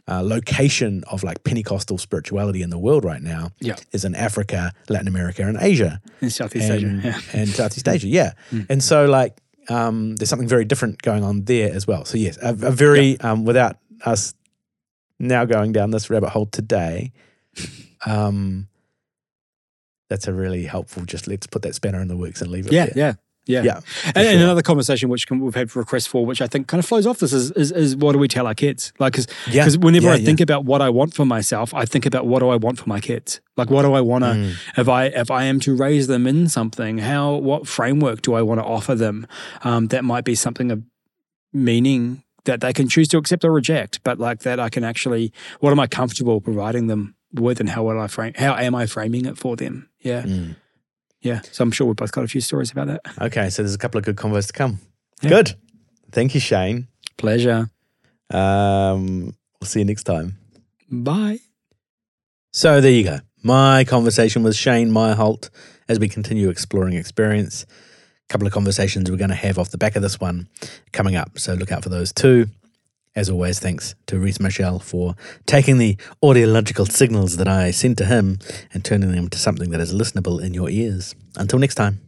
uh, location of like Pentecostal spirituality in the world right now Yeah. is in Africa, Latin America, and Asia, in Southeast and, Asia. Yeah. and Southeast Asia. Yeah, Mm. and so like um, there's something very different going on there as well. So yes, a, a very um, without us now going down this rabbit hole today. Um, that's a really helpful. Just let's put that spanner in the works and leave it. Yeah, there. yeah, yeah. Yeah, And, and another conversation which can, we've had requests for, which I think kind of flows off this, is, is, is what do we tell our kids? Like, because yeah. whenever yeah, I yeah. think about what I want for myself, I think about what do I want for my kids? Like, what do I want to, Mm. if I if I am to raise them in something, how what framework do I want to offer them? Um, that might be something of meaning that they can choose to accept or reject, but like that I can actually, what am I comfortable providing them with, and how will I frame? How am I framing it for them? Yeah, Mm. Yeah. So I'm sure we've both got a few stories about that. Okay, so there's a couple of good convos to come. Yeah. Good. Thank you, Shane. Pleasure. Um, we'll see you next time. Bye. So there you go. My conversation with Shane Meyerholt as we continue exploring experience. A couple of conversations we're going to have off the back of this one coming up. So look out for those too. As always, thanks to Reese Michelle for taking the audiological signals that I sent to him and turning them into something that is listenable in your ears. Until next time.